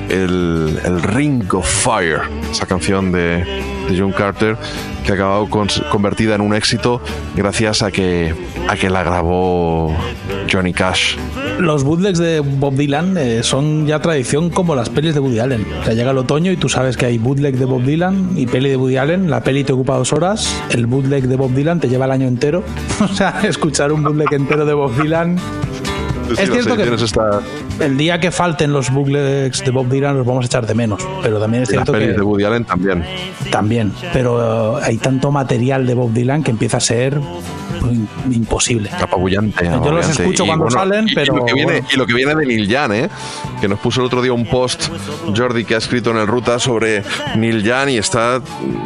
el, el Ring of Fire esa canción de, de John Carter que ha acabado con- convertida en un éxito gracias a que, a que la grabó Johnny Cash Los bootlegs de Bob Dylan eh, son ya tradición como las pelis de Woody Allen. O llega el otoño y tú sabes que hay bootleg de Bob Dylan y peli de Woody Allen. La peli te ocupa dos horas, el bootleg de Bob Dylan te lleva el año entero. O sea, escuchar un bootleg entero de Bob Dylan. Sí, Es cierto que- esta- El día que falten los bootlegs de Bob Dylan los vamos a echar de menos. Pero también es y las cierto pelis que de Woody Allen también también. Pero eh, hay tanto material de Bob Dylan que empieza a ser pues, imposible. apabullante. Yo los escucho Y cuando salen, y- y pero lo que viene, bueno. y lo que viene de Neil Young, ¿eh? que nos puso el otro día un post, Jordi, que ha escrito en el Ruta sobre Neil Young y está,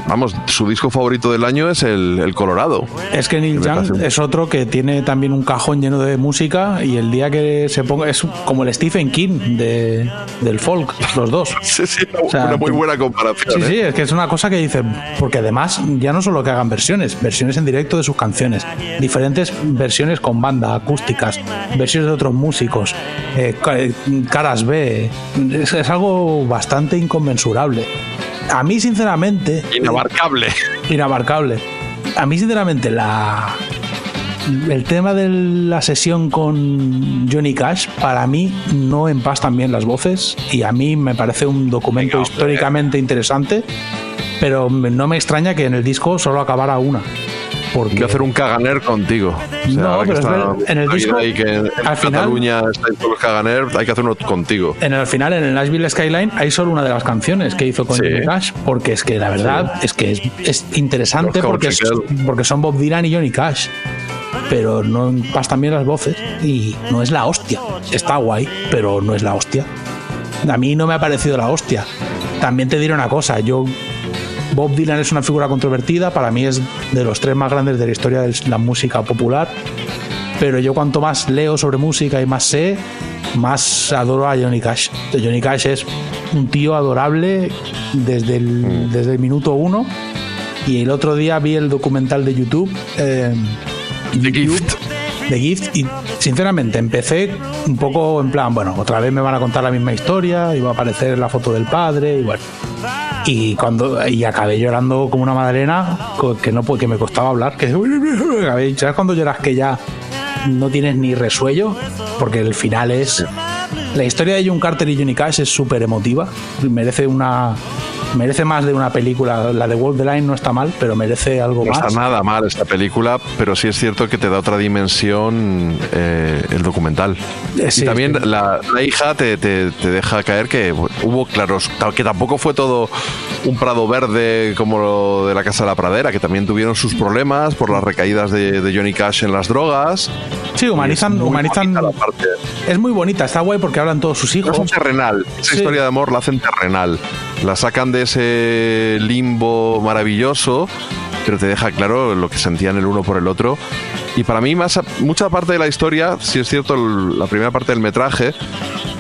vamos, su disco favorito del año es el, el Colorado. Es que Neil un- es otro que tiene también un cajón lleno de música y el día que se ponga es como el Stephen King de, del folk, los dos. Sí, sí, una, O sea, una muy buena comparación. Sí, ¿eh? sí, es que es una cosa que dice, porque además ya no solo que hagan versiones, versiones en directo de sus canciones, diferentes versiones con banda, acústicas, versiones de otros músicos, eh, eh, caras B, es, es algo bastante inconmensurable. A mí, sinceramente, Inabarcable. inabarcable. A mí, sinceramente, la. El tema de la sesión con Johnny Cash, para mí no empastan bien las voces y a mí me parece un documento históricamente interesante, pero no me extraña que en el disco solo acabara una. Porque Quiero hacer un caganer contigo. O sea, No, pero es está en el disco, y que en al final- Cataluña está en todos los caganer, hay que hacer uno contigo. en el final, en el Nashville Skyline, hay solo una de las canciones que hizo con Sí. Johnny Cash, porque es que la verdad es que es, es interesante Los porque, es- porque son Bob Dylan y Johnny Cash. Pero no empastan bien las voces y no es la hostia. Está guay, pero no es la hostia. A mí no me ha parecido la hostia. También te diré una cosa, yo Bob Dylan es una figura controvertida, para mí es de los tres más grandes de la historia de la música popular, pero yo cuanto más leo sobre música y más sé, más adoro a Johnny Cash. Johnny Cash es un tío adorable desde el, desde el minuto uno y el otro día vi el documental de YouTube. eh, The YouTube, Gift. The Gift y sinceramente empecé un poco en plan, bueno, otra vez me van a contar la misma historia y va a aparecer la foto del padre y bueno. Y cuando y acabé llorando como una madalena que no que me costaba hablar, que ¿sabes cuando lloras que ya no tienes ni resuello? Porque el final es La historia de John Carter y Johnny Cash es súper emotiva. Merece una. Merece más de una película. La de Wolf the Line no está mal, pero merece algo No más. está nada mal esta película, pero sí es cierto que te da otra dimensión eh, el documental. Eh, sí, y también sí. La, la hija te, te- te deja caer que hubo, claros, que tampoco fue todo un prado verde como lo de la Casa de la Pradera, que también tuvieron sus problemas por las recaídas de, de Johnny Cash en las drogas. Sí, humanizan. Es muy humanizan bonita la parte. es muy bonita, está guay porque hablan todos sus Es un hijos. terrenal. Esa Sí. historia de amor la hacen terrenal. La sacan de ese limbo maravilloso, pero te deja claro lo que sentían el uno por el otro. Y para mí, más, mucha parte de la historia, si es cierto, la primera parte del metraje,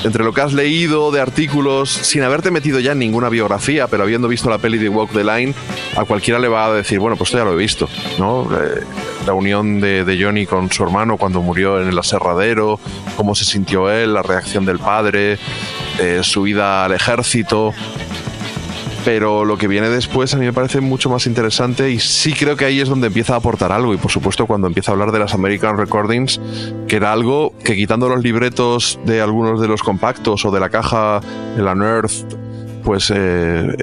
entre lo que has leído de artículos, sin haberte metido ya en ninguna biografía, pero habiendo visto la peli de Walk the Line, a cualquiera le va a decir, bueno, pues esto ya lo he visto, ¿no? Eh, la unión de, de Johnny con su hermano cuando murió en el aserradero, cómo se sintió él, la reacción del padre, eh, su ida al ejército. Pero lo que viene después a mí me parece mucho más interesante y sí creo que ahí es donde empieza a aportar algo. Y por supuesto cuando empieza a hablar de las American Recordings, que era algo que quitando los libretos de algunos de los compactos o de la caja la Nerd, pues eh,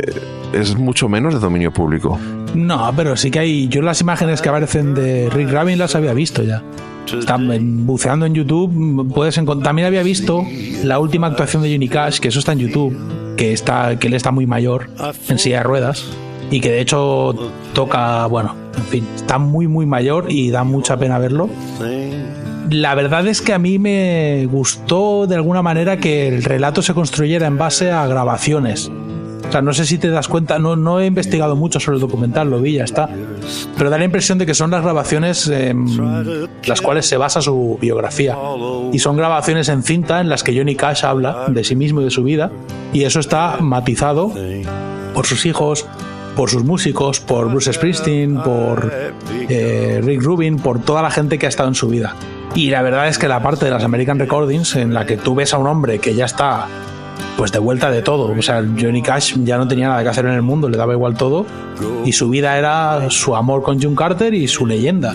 es mucho menos de dominio público. No, pero sí que hay. Yo las imágenes que aparecen de Rick Rabin las había visto ya. Están buceando en YouTube. Puedes encontrar. También había visto la última actuación de Johnny Cash, que eso está en YouTube, que está, que él está muy mayor en silla de ruedas y que de hecho toca, bueno, en fin, está muy muy mayor y da mucha pena verlo. La verdad es que a mí me gustó de alguna manera que el relato se construyera en base a grabaciones. O sea, no sé si te das cuenta, no, no he investigado mucho sobre el documental, lo vi, ya está. Pero da la impresión de que son las grabaciones en las cuales se basa su biografía. Y son grabaciones en cinta en las que Johnny Cash habla de sí mismo y de su vida. Y eso está matizado por sus hijos, por sus músicos, por Bruce Springsteen, por eh, Rick Rubin, por toda la gente que ha estado en su vida. Y la verdad es que la parte de las American Recordings, en la que tú ves a un hombre que ya está pues de vuelta de todo. O sea, Johnny Cash ya no tenía nada que hacer en el mundo, le daba igual todo. Y su vida era su amor con June Carter y su leyenda.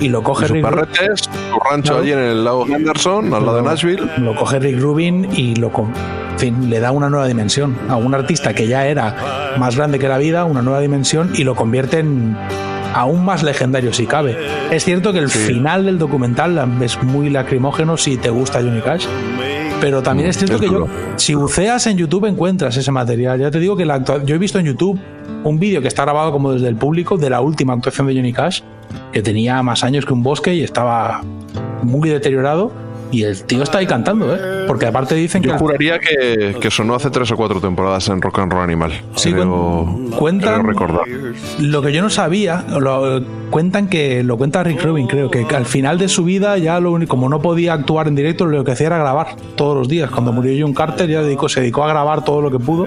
Y lo coge Y Rick Rubin. su rancho allí en el lago Henderson, al lado de Nashville. Lo coge Rick Rubin y lo en fin, le da una nueva dimensión a un artista que ya era más grande que la vida, una nueva dimensión y lo convierte en aún más legendario si cabe. Es cierto que el final del documental es muy lacrimógeno si te gusta Johnny Cash. Pero también es cierto es que yo, si buceas en YouTube encuentras ese material. Ya te digo que la yo he visto en YouTube un vídeo que está grabado como desde el público de la última actuación de Johnny Cash, que tenía más años que un bosque y estaba muy deteriorado. Y el tío está ahí cantando, ¿eh? Porque aparte dicen Yo que. juraría que, que sonó hace tres o cuatro temporadas en Rock and Roll Animal. Sí, creo, cuentan- creo recordar. Lo que yo no sabía, lo, cuentan que lo cuenta Rick Rubin, creo que al final de su vida ya lo único, como no podía actuar en directo, lo que hacía era grabar todos los días. Cuando murió John Carter ya dedicó, se dedicó a grabar todo lo que pudo.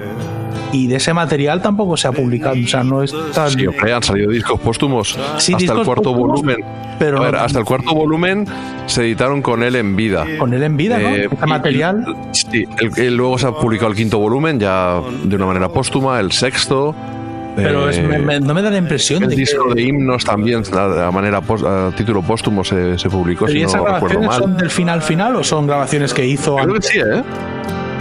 Y de ese material tampoco se ha publicado. O sea, no está. Sí, hombre, han salido discos póstumos Sí, hasta el discos cuarto póstumos, volumen. pero a ver, no- hasta el cuarto volumen se editaron con él en vida. Con él en vida, ¿no? Eh, Ese y- material. Sí, el- el- luego se ha publicado el quinto volumen ya de una manera póstuma, el sexto. Pero es- me- me- no me da la impresión el de disco que. de himnos también, a, manera pos- a título póstumo se, se publicó, ¿Pero si ¿Y no esas recuerdo grabaciones mal. son del final final o son grabaciones que hizo Creo que antes? sí, ¿eh?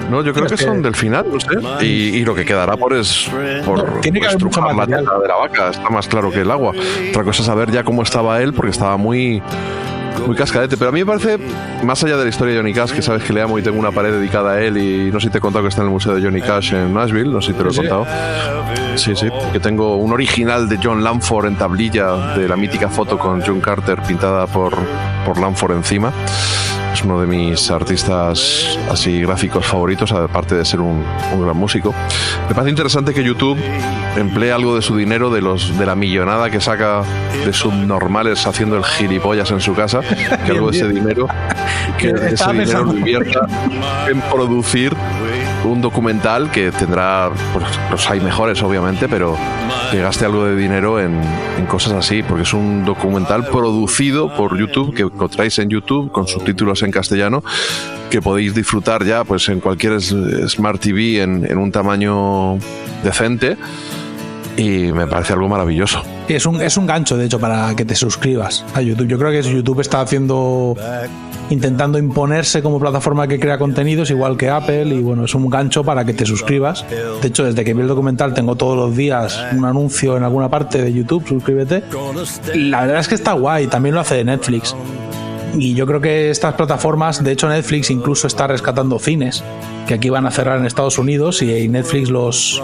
No, yo creo que que- son del final, no sé. Y, y lo que quedará por es por No, tiene que haber mucho la de la vaca, está más claro que el agua. Otra cosa es saber ya cómo estaba él, porque estaba muy muy cascadete. Pero a mí me parece, más allá de la historia de Johnny Cash, que sabes que le amo y tengo una pared dedicada a él, y no sé si te he contado que está en el Museo de Johnny Cash en Nashville, no sé si te lo he contado. Sí, sí, que tengo un original de John Lamford en tablilla de la mítica foto con John Carter pintada por, por Lamford encima. Es uno de mis artistas así gráficos favoritos, aparte de ser un, un gran músico. Me parece interesante que YouTube emplee algo de su dinero, de los de la millonada que saca de subnormales haciendo el gilipollas en su casa, que algo de ese dinero, que ese dinero lo invierta en producir un documental que tendrá, pues los hay mejores obviamente, pero que gaste algo de dinero en, cosas así, porque es un documental producido por YouTube, que encontráis en YouTube con subtítulos en castellano, que podéis disfrutar ya pues en cualquier Smart TV en, en un tamaño decente y me parece algo maravilloso. Es un, es un gancho, de hecho, para que te suscribas a YouTube. Yo creo que YouTube está haciendo intentando imponerse como plataforma que crea contenidos, igual que Apple, y bueno, es un gancho para que te suscribas. De hecho, desde que vi el documental tengo todos los días un anuncio en alguna parte de YouTube, suscríbete. La verdad es que está guay, también lo hace Netflix. Y yo creo que estas plataformas, de hecho Netflix incluso está rescatando cines, que aquí van a cerrar en Estados Unidos y Netflix los,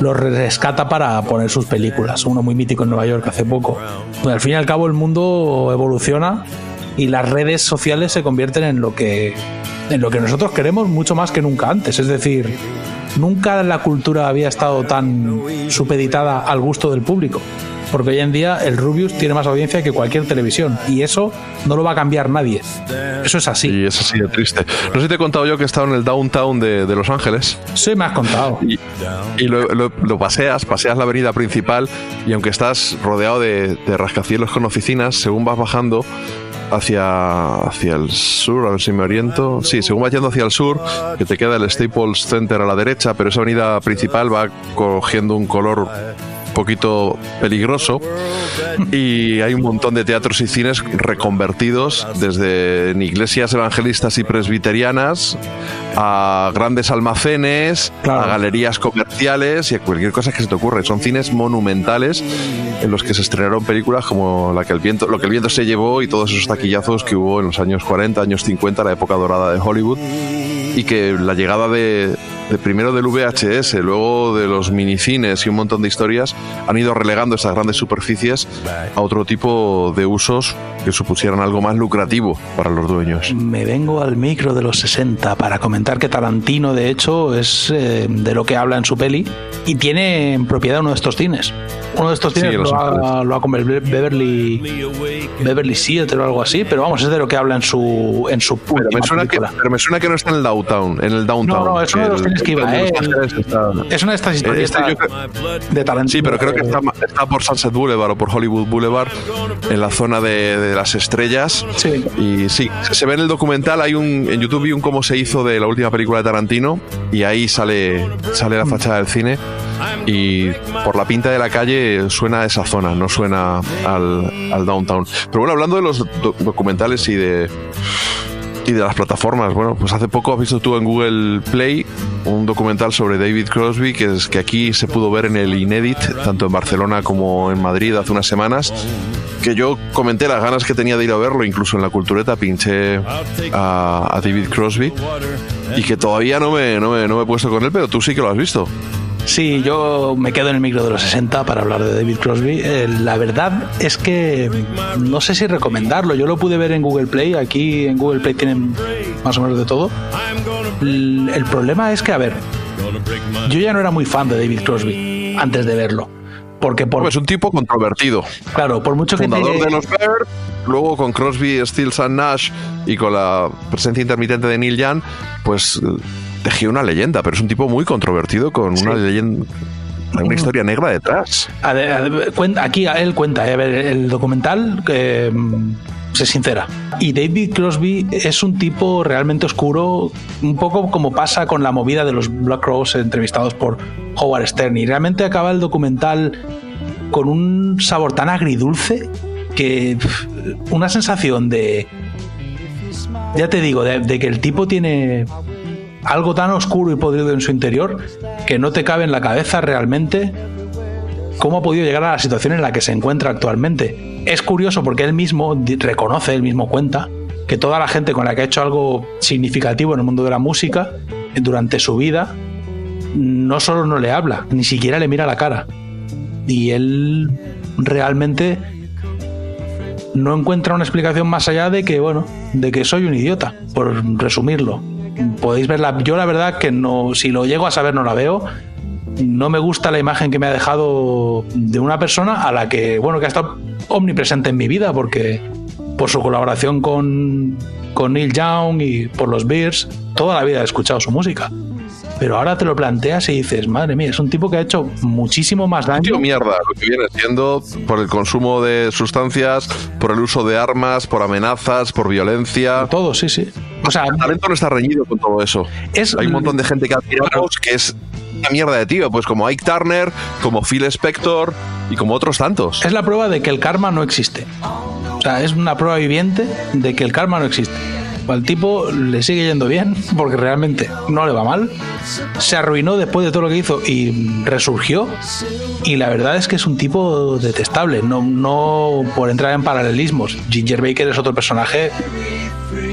los rescata para poner sus películas. Uno muy mítico en Nueva York hace poco. Al fin y al cabo el mundo evoluciona y las redes sociales se convierten en lo que en lo que nosotros queremos mucho más que nunca antes. Es decir, nunca la cultura había estado tan supeditada al gusto del público. Porque hoy en día el Rubius tiene más audiencia que cualquier televisión y eso no lo va a cambiar nadie. Eso es así. Y es así de triste. No sé si te he contado yo que he estado en el downtown de, de Los Ángeles. Sí, me has contado. Y, y lo, lo- lo paseas, paseas la avenida principal y aunque estás rodeado de, de rascacielos con oficinas, según vas bajando hacia, hacia el sur, a ver si me oriento. Sí, según vas yendo hacia el sur, que te queda el Staples Center a la derecha, pero esa avenida principal va cogiendo un color poquito peligroso y hay un montón de teatros y cines reconvertidos desde en iglesias evangelistas y presbiterianas a grandes almacenes, a galerías comerciales y a cualquier cosa que se te ocurre. Son cines monumentales en los que se estrenaron películas como la que el viento, lo que el viento se llevó y todos esos taquillazos que hubo en los años 40, años 50, la época dorada de Hollywood y que la llegada de, de primero del VHS, luego de los minicines y un montón de historias han ido relegando estas grandes superficies a otro tipo de usos que supusieran algo más lucrativo para los dueños. Me vengo al micro de los 60 para comentar que Tarantino, de hecho, es eh, de lo que habla en su peli y tiene en propiedad uno de estos cines. Uno de estos cines lo, ha, lo Be- Beverly, Beverly Theater o algo así, pero vamos, es de lo que habla en su, en su Pero me, suena que, película. pero me suena que no está en el downtown, en el downtown. No, no, es uno de los cines que iba, ¿eh? Está- Es una de estas Este historietas yo creo- de Tarantino. Sí, pero creo que está, está por Sunset Boulevard o por Hollywood Boulevard, en la zona de, de las estrellas. Sí. Y sí, se ve en el documental, hay un en YouTube vi un cómo se hizo de la última película de Tarantino y ahí sale, sale la fachada del cine y por la pinta de la calle suena a esa zona, no suena al, al downtown. Pero bueno, hablando de los do- documentales y de y de las plataformas. Bueno, pues hace poco has visto tú en Google Play un documental sobre David Crosby que es que aquí se pudo ver en el Inédit, tanto en Barcelona como en Madrid hace unas semanas. Que yo comenté las ganas que tenía de ir a verlo, incluso en la cultureta pinché a, David Crosby y que todavía no me, no, me, no me he puesto con él, pero tú sí que lo has visto. Sí, yo me quedo en el micro de los 60 para hablar de David Crosby. Eh, la verdad es que no sé si recomendarlo. Yo lo pude ver en Google Play. Aquí en Google Play tienen más o menos de todo. El problema es que, a ver, yo ya no era muy fan de David Crosby antes de verlo. Porque por, Es un tipo controvertido. claro, por mucho que fundador te- de los luego con Crosby, Stills and Nash y con la presencia intermitente de Neil Young, pues eh, tejió una leyenda, pero es un tipo muy controvertido con una leyenda, una historia negra detrás. A ver, a ver, cuen- aquí él cuenta, eh, a ver, el documental eh, se sincera. Y David Crosby es un tipo realmente oscuro, un poco como pasa con la movida de los Black Rose entrevistados por Howard Stern. Y realmente acaba el documental con un sabor tan agridulce que una sensación de, ya te digo, de que el tipo tiene algo tan oscuro y podrido en su interior que no te cabe en la cabeza realmente cómo ha podido llegar a la situación en la que se encuentra actualmente. Es curioso porque él mismo reconoce, él mismo cuenta, que toda la gente con la que ha hecho algo significativo en el mundo de la música durante su vida no solo no le habla, ni siquiera le mira la cara. Y él realmente no encuentra una explicación más allá de que, bueno, de que soy un idiota, por resumirlo. Podéis verla. Yo la verdad que no, si lo llego a saber no la veo. No me gusta la imagen que me ha dejado de una persona a la que, bueno, que ha estado omnipresente en mi vida porque por su colaboración con, con Neil Young y por los Bears, toda la vida he escuchado su música. Pero ahora te lo planteas y dices, madre mía, es un tipo que ha hecho muchísimo más daño. Tío, mierda, lo que viene siendo por el consumo de sustancias, por el uso de armas, por amenazas, por violencia. Todo, sí, sí. O sea, el talento no está reñido con todo eso. Es- Hay un montón de gente que admiramos que es una mierda de tío, pues como Ike Turner, como Phil Spector, Y como otros tantos. Es la prueba de que el karma no existe. O sea, es una prueba viviente de que el karma no existe. Al tipo le sigue yendo bien, porque realmente no le va mal. Se arruinó después de todo lo que hizo y resurgió. Y la verdad es que es un tipo detestable. No, no por entrar en paralelismos. Ginger Baker es otro personaje,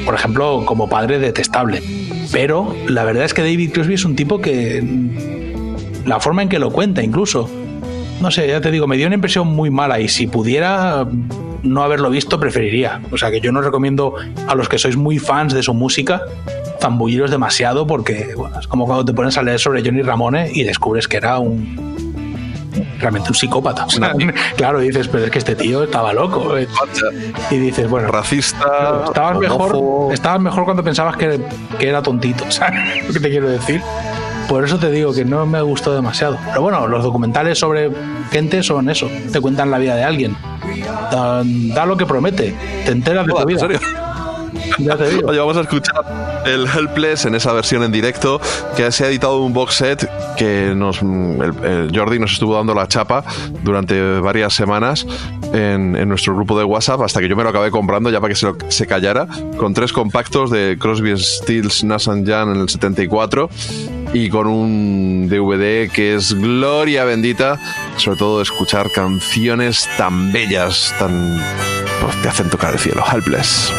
por ejemplo, como padre detestable. Pero la verdad es que David Crosby es un tipo que. La forma en que lo cuenta, incluso. No sé, ya te digo, me dio una impresión muy mala y si pudiera no haberlo visto, preferiría. O sea que yo no recomiendo a los que sois muy fans de su música zambulliros demasiado porque es como cuando te pones a leer sobre Johnny Ramone y descubres que era un realmente un psicópata. O sea, claro, dices, pero es que este tío estaba loco. Y dices, bueno, Racista, estabas mejor, estabas mejor cuando pensabas que, que era tontito, ¿sabes lo que te quiero decir? Por eso te digo que no me gustó demasiado. Pero bueno, los documentales sobre gente son eso, te cuentan la vida de alguien. Da, da lo que promete, te enteras de tu vida. ¿En serio? Ya te digo. Oye, vamos a escuchar el Helpless en esa versión en directo que se ha editado un box set que nos el, el Jordi nos estuvo dando la chapa durante varias semanas en, en nuestro grupo de WhatsApp hasta que yo me lo acabé comprando ya para que se, lo- se callara con tres compactos de Crosby, Stills, Nash Young en el 74 y con un DVD que es gloria bendita sobre todo de escuchar canciones tan bellas tan pues, te hacen tocar el cielo Helpless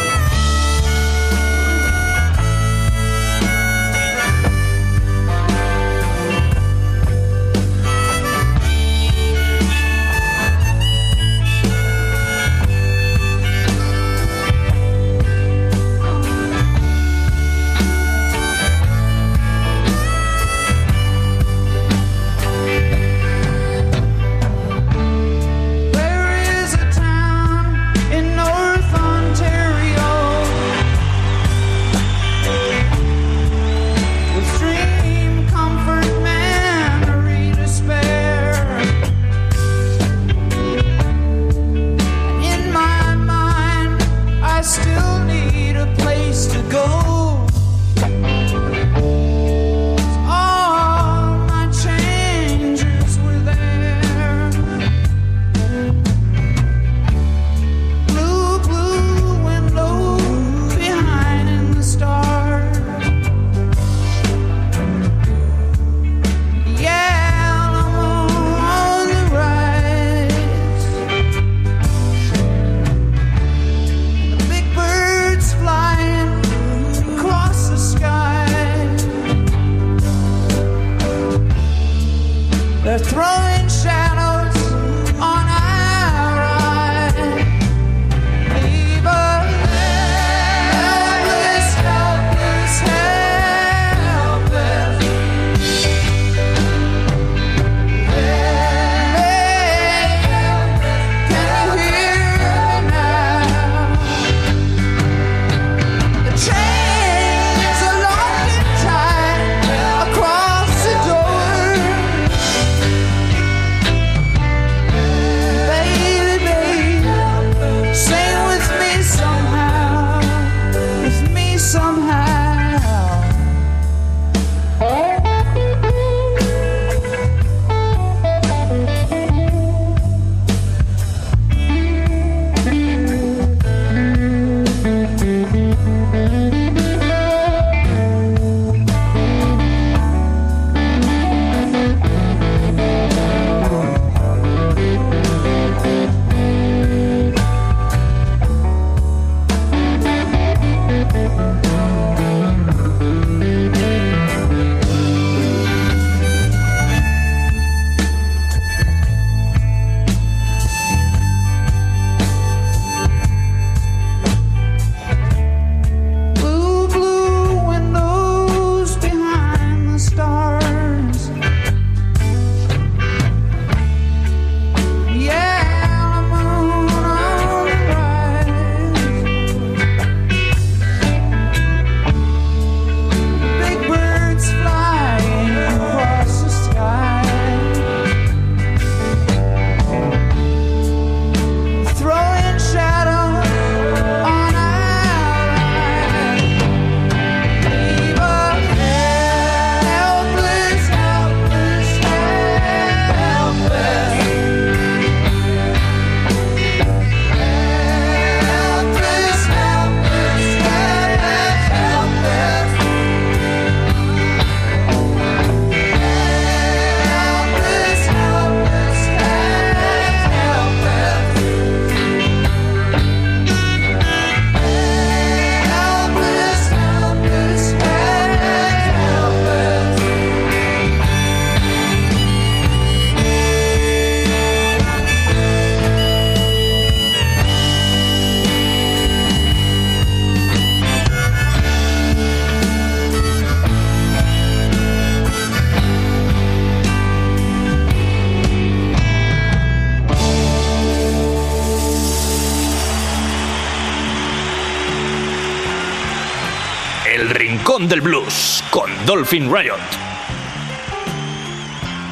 Dolphin Riot.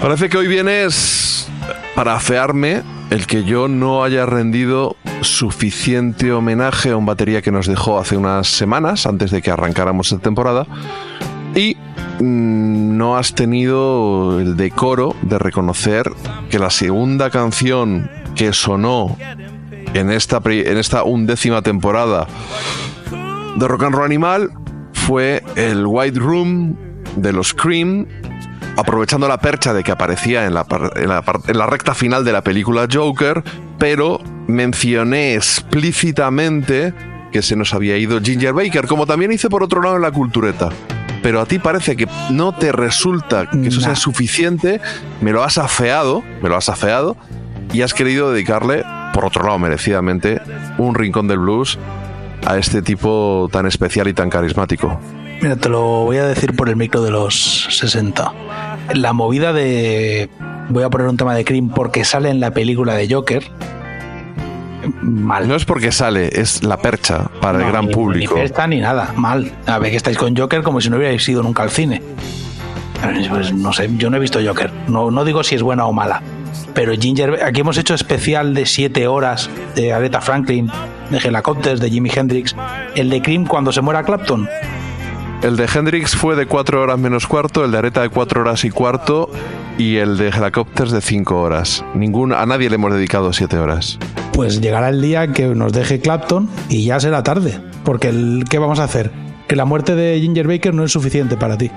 Parece que hoy vienes para afearme el que yo no haya rendido suficiente homenaje a un batería que nos dejó hace unas semanas, antes de que arrancáramos esta temporada, y mm, no has tenido el decoro de reconocer que la segunda canción que sonó en esta, en esta undécima temporada de Rock and Roll Animal fue el White Room de los Cream, aprovechando la percha de que aparecía en la, en la par- en la recta final de la película Joker, pero mencioné explícitamente que se nos había ido Ginger Baker, como también hice por otro lado en la cultureta. Pero a ti parece que no te resulta que eso sea suficiente, me lo has afeado, me lo has afeado, y has querido dedicarle, por otro lado merecidamente, un rincón del blues a este tipo tan especial y tan carismático. Mira, te lo voy a decir por el micro de los 60. La movida de. Voy a poner un tema de Cream porque sale en la película de Joker. Mal. No es porque sale, es la percha para el gran ni- público. Ni fiesta ni nada. Mal. A ver que estáis con Joker como si no hubierais ido nunca al cine. Pues no sé, yo no he visto Joker. No, no digo si es buena o mala. Pero Ginger, aquí hemos hecho especial de 7 horas de Aretha Franklin, de Helicopters, de Jimi Hendrix. El de Cream cuando se muera Clapton. El de Hendrix fue de 4 horas menos cuarto, el de Areta de 4 horas y cuarto y el de Helicopters de 5 horas. Ningún, a nadie le hemos dedicado 7 horas. Pues llegará el día que nos deje Clapton y ya será tarde. Porque el, ¿qué vamos a hacer? Que la muerte de Ginger Baker no es suficiente para ti.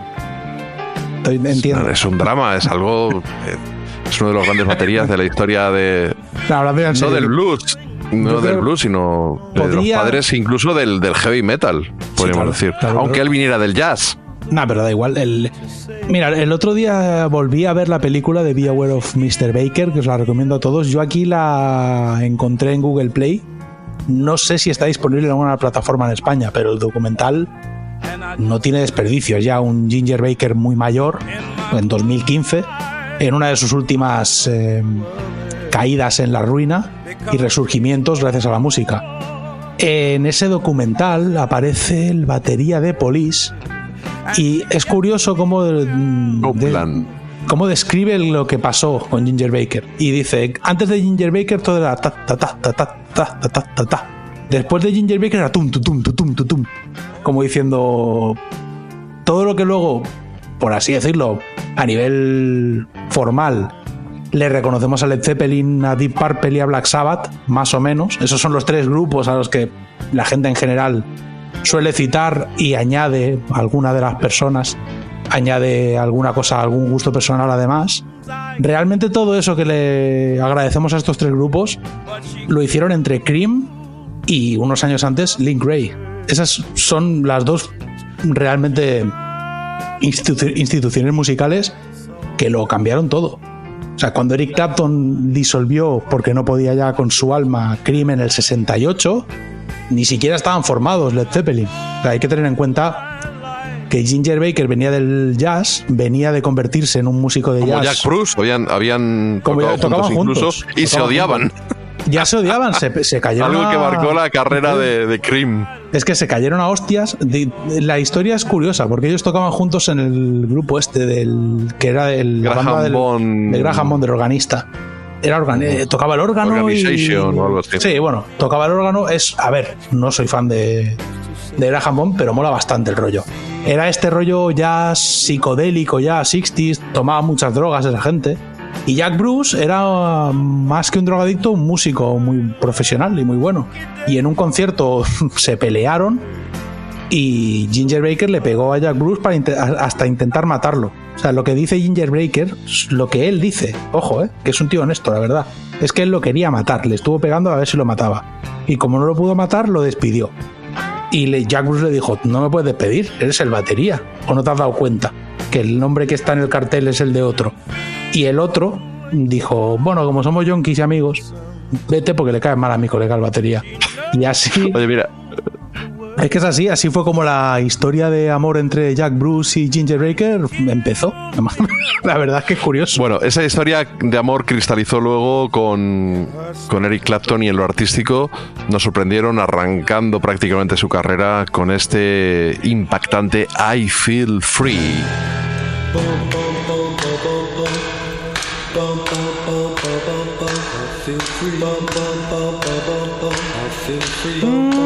Entiendo. Es un drama, es algo. eh, Es uno de los grandes baterías de la historia de. No, del blues, no del blues, sino de los Podría- padres incluso del, del heavy metal, podríamos claro, decir. claro, Aunque claro. él viniera del jazz. Nah, pero da igual. El... Mira, el otro día volví a ver la película de Be Aware of Mr. Baker, que os la recomiendo a todos. Yo aquí la encontré en Google Play. No sé si está disponible en alguna plataforma en España, pero el documental no tiene desperdicio. Es ya un Ginger Baker muy mayor, en 2015, en una de sus últimas eh, caídas en la ruina y resurgimientos gracias a la música. En ese documental aparece el batería de Police y es curioso cómo, de- cómo describe lo que pasó con Ginger Baker. Y dice, antes de Ginger Baker todo era ta ta ta ta ta ta ta ta ta ta. Después de Ginger Baker era tum tum tum tum tum tum. Como diciendo todo lo que luego, por así decirlo, a nivel formal le reconocemos a Led Zeppelin, a Deep Purple y a Black Sabbath, más o menos. Esos son los tres grupos a los que la gente en general suele citar y añade alguna de las personas, añade alguna cosa, algún gusto personal además. Realmente todo eso que le agradecemos a estos tres grupos lo hicieron entre Cream y unos años antes Link Ray. Esas son las dos realmente institu- instituciones musicales que lo cambiaron todo. O sea, cuando Eric Clapton disolvió porque no podía ya con su alma Cream en el 68, ni siquiera estaban formados Led Zeppelin. O sea, hay que tener en cuenta que Ginger Baker venía del jazz, venía de convertirse en un músico de Como jazz. Jack Bruce, habían, habían Como tocado ya juntos incluso y se odiaban. juntos. Ya se odiaban, se, se cayeron. Algo que marcó la carrera de, de Cream. Es que se cayeron a hostias. De- la historia es curiosa porque ellos tocaban juntos en el grupo este del que era el la Graham banda del, Bond. de Graham Bond, del organista. Era organ- eh, tocaba el órgano y Organization o algo así. sí, bueno, tocaba el órgano. Es a ver, no soy fan de de Graham Bond, pero mola bastante el rollo. Era este rollo ya psicodélico, ya 60s, tomaba muchas drogas esa gente. Y Jack Bruce era más que un drogadicto, un músico muy profesional y muy bueno. Y en un concierto se pelearon y Ginger Baker le pegó a Jack Bruce para hasta intentar matarlo. O sea, lo que dice Ginger Baker, lo que él dice, ojo, eh, que es un tío honesto, la verdad, es que él lo quería matar, le estuvo pegando a ver si lo mataba. Y como no lo pudo matar, lo despidió. Y le- Jack Bruce le dijo, no me puedes despedir, eres el batería. ¿O no te has dado cuenta que el nombre que está en el cartel es el de otro? Y el otro dijo, bueno, como somos yonkis y amigos, vete porque le cae mal a mi colega el batería. Y así... Oye, mira, Es que es así, así fue como la historia de amor entre Jack Bruce y Ginger Baker empezó. La verdad es que es curioso. Bueno, esa historia de amor cristalizó luego con, con Eric Clapton y en lo artístico nos sorprendieron arrancando prácticamente su carrera con este impactante I Feel Free. Feel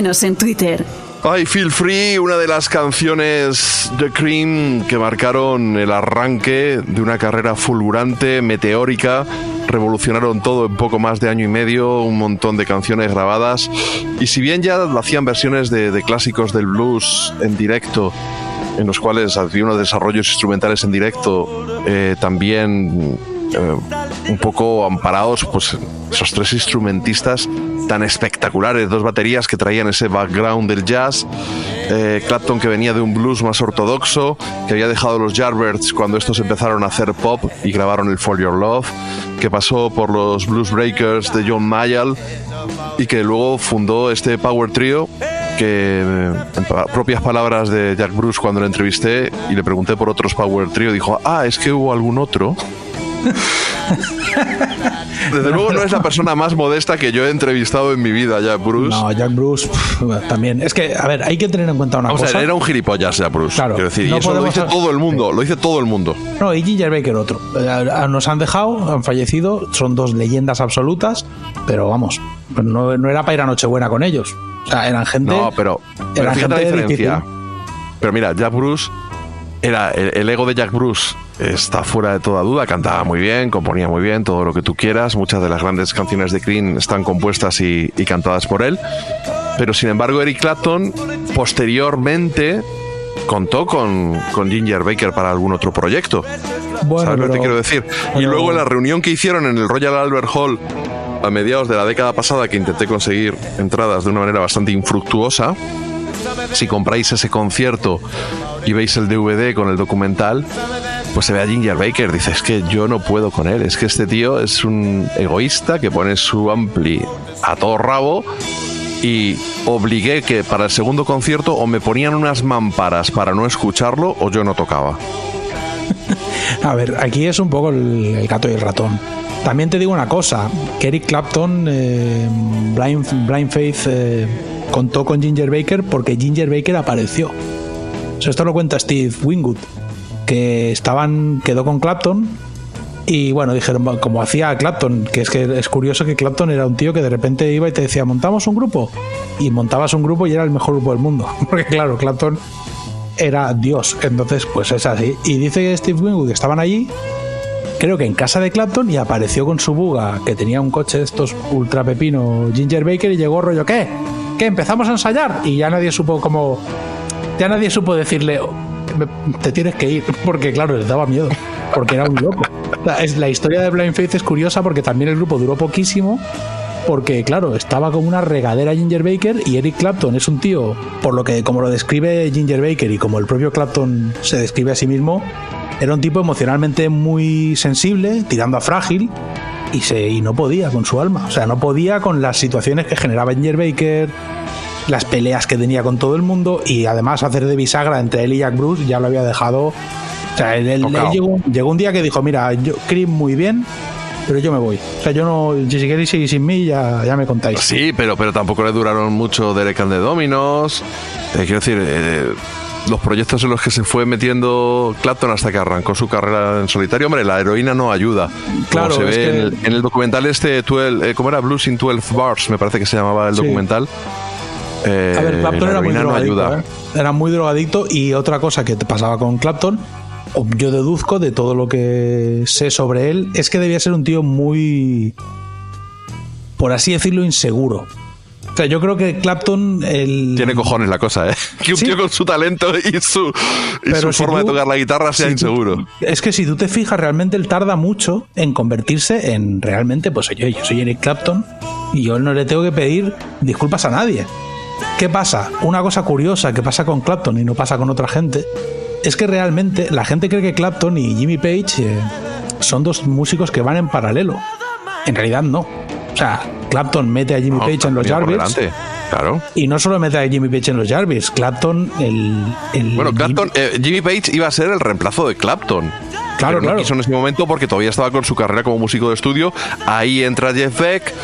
Síguenos en Twitter. I Feel Free, una de las canciones de Cream que marcaron el arranque de una carrera fulgurante, meteórica. Revolucionaron todo en poco más de año y medio, un montón de canciones grabadas. Y si bien ya hacían versiones de, de clásicos del blues en directo, en los cuales había unos desarrollos instrumentales en directo, eh, también eh, un poco amparados, pues esos tres instrumentistas tan espectaculares, dos baterías que traían ese background del jazz, eh, Clapton que venía de un blues más ortodoxo, que había dejado los Yardbirds cuando estos empezaron a hacer pop y grabaron el For Your Love, que pasó por los Blues Breakers de John Mayall y que luego fundó este Power Trio que eh, en propias palabras de Jack Bruce cuando le entrevisté y le pregunté por otros Power Trio, dijo, ah, es que hubo algún otro. Desde luego no es la persona más modesta que yo he entrevistado en mi vida, Jack Bruce. No, Jack Bruce pff, también. Es que, a ver, hay que tener en cuenta una o cosa. sea, era un gilipollas, Jack Bruce. Claro, quiero decir, y eso lo dice todo el mundo, lo dice todo el mundo. No, y Ginger Baker otro. Eh, Nos han dejado, han fallecido, son dos leyendas absolutas, pero vamos, no, no era para ir a Nochebuena con ellos. O sea, eran gente. No, pero, pero eran la gente diferencia. difícil. Pero mira, Jack Bruce era el, el ego de Jack Bruce está fuera de toda duda, cantaba muy bien, componía muy bien, todo lo que tú quieras, muchas de las grandes canciones de Cream están compuestas y, y cantadas por él, pero sin embargo Eric Clapton posteriormente contó con, con Ginger Baker para algún otro proyecto. Bueno, ¿Sabes lo que te quiero decir? Y pero- luego en la reunión que hicieron en el Royal Albert Hall a mediados de la década pasada, que intenté conseguir entradas de una manera bastante infructuosa, si compráis ese concierto y veis el DVD con el documental, pues se ve a Ginger Baker. Dice, es que yo no puedo con él. Es que este tío es un egoísta que pone su ampli a todo rabo y obligué que para el segundo concierto o me ponían unas mamparas para no escucharlo o yo no tocaba. A ver, aquí es un poco el, gato y el ratón. También te digo una cosa, que Eric Clapton, eh, Blind, Blind Faith, eh, contó con Ginger Baker porque Ginger Baker apareció. O esto lo cuenta Steve Wingwood, que estaban, quedó con Clapton y bueno, dijeron, "Va, como hacía Clapton, que es que es curioso que Clapton era un tío que de repente iba y te decía, montamos un grupo. Y montabas un grupo y era el mejor grupo del mundo. Porque claro, Clapton era Dios. Entonces, pues es así. Y dice que Steve Wingwood que estaban allí, creo que en casa de Clapton, y apareció con su buga, que tenía un coche de estos ultra pepino, Ginger Baker, y llegó rollo, ¿qué? ¿Qué? ¿Empezamos a ensayar? Y ya nadie supo cómo... Ya nadie supo decirle, "Oh, me- te tienes que ir, porque claro, les daba miedo, porque era un loco. La historia de Blind Faith es curiosa porque también el grupo duró poquísimo, porque claro, estaba como una regadera Ginger Baker y Eric Clapton es un tío, por lo que como lo describe Ginger Baker y como el propio Clapton se describe a sí mismo, era un tipo emocionalmente muy sensible, tirando a frágil y se y no podía con su alma, o sea, no podía con las situaciones que generaba Ginger Baker, las peleas que tenía con todo el mundo y además hacer de bisagra entre él y Jack Bruce ya lo había dejado. O sea, él, él- él Tocao. llegó, llegó un día que dijo: Mira, yo Cream muy bien, pero yo me voy. O sea, yo no, si queréis seguir sin mí, ya, ya me contáis. Sí, pero, pero tampoco le duraron mucho Derek and the Dominos. Eh, quiero decir, eh, los proyectos en los que se fue metiendo Clapton hasta que arrancó su carrera en solitario, hombre, la heroína no ayuda. Como Claro, se es ve que- en, el, en el documental este, 12, eh, ¿cómo era? Blues in 12 Bars, me parece que se llamaba el Sí. documental. Eh, A ver, Clapton la era muy no drogadicto. ayuda. ¿eh? Era muy drogadicto y otra cosa que te pasaba con Clapton, yo deduzco de todo lo que sé sobre él, es que debía ser un tío muy, por así decirlo, inseguro. O sea, yo creo que Clapton, el... Tiene cojones la cosa, ¿eh? Que un Sí. tío con su talento y su, y Pero su si forma tú- de tocar la guitarra sea si tú- inseguro. es que si tú te fijas, realmente él tarda mucho en convertirse en realmente, pues oye, yo soy Eric Clapton y yo no le tengo que pedir disculpas a nadie. ¿Qué pasa? Una cosa curiosa que pasa con Clapton y no pasa con otra gente es que realmente la gente cree que Clapton y Jimmy Page eh, son dos músicos que van en paralelo. En realidad no. O sea, Clapton mete a Jimmy No, Page en los Jarvis Claro. y no solo mete a Jimmy Page en los Jarvis, Clapton el, el Bueno, Clapton, eh, Jimmy Page iba a ser el reemplazo de Clapton. Claro, pero no claro. quiso en ese momento porque todavía estaba con su carrera como músico de estudio. Ahí entra Jeff Beck.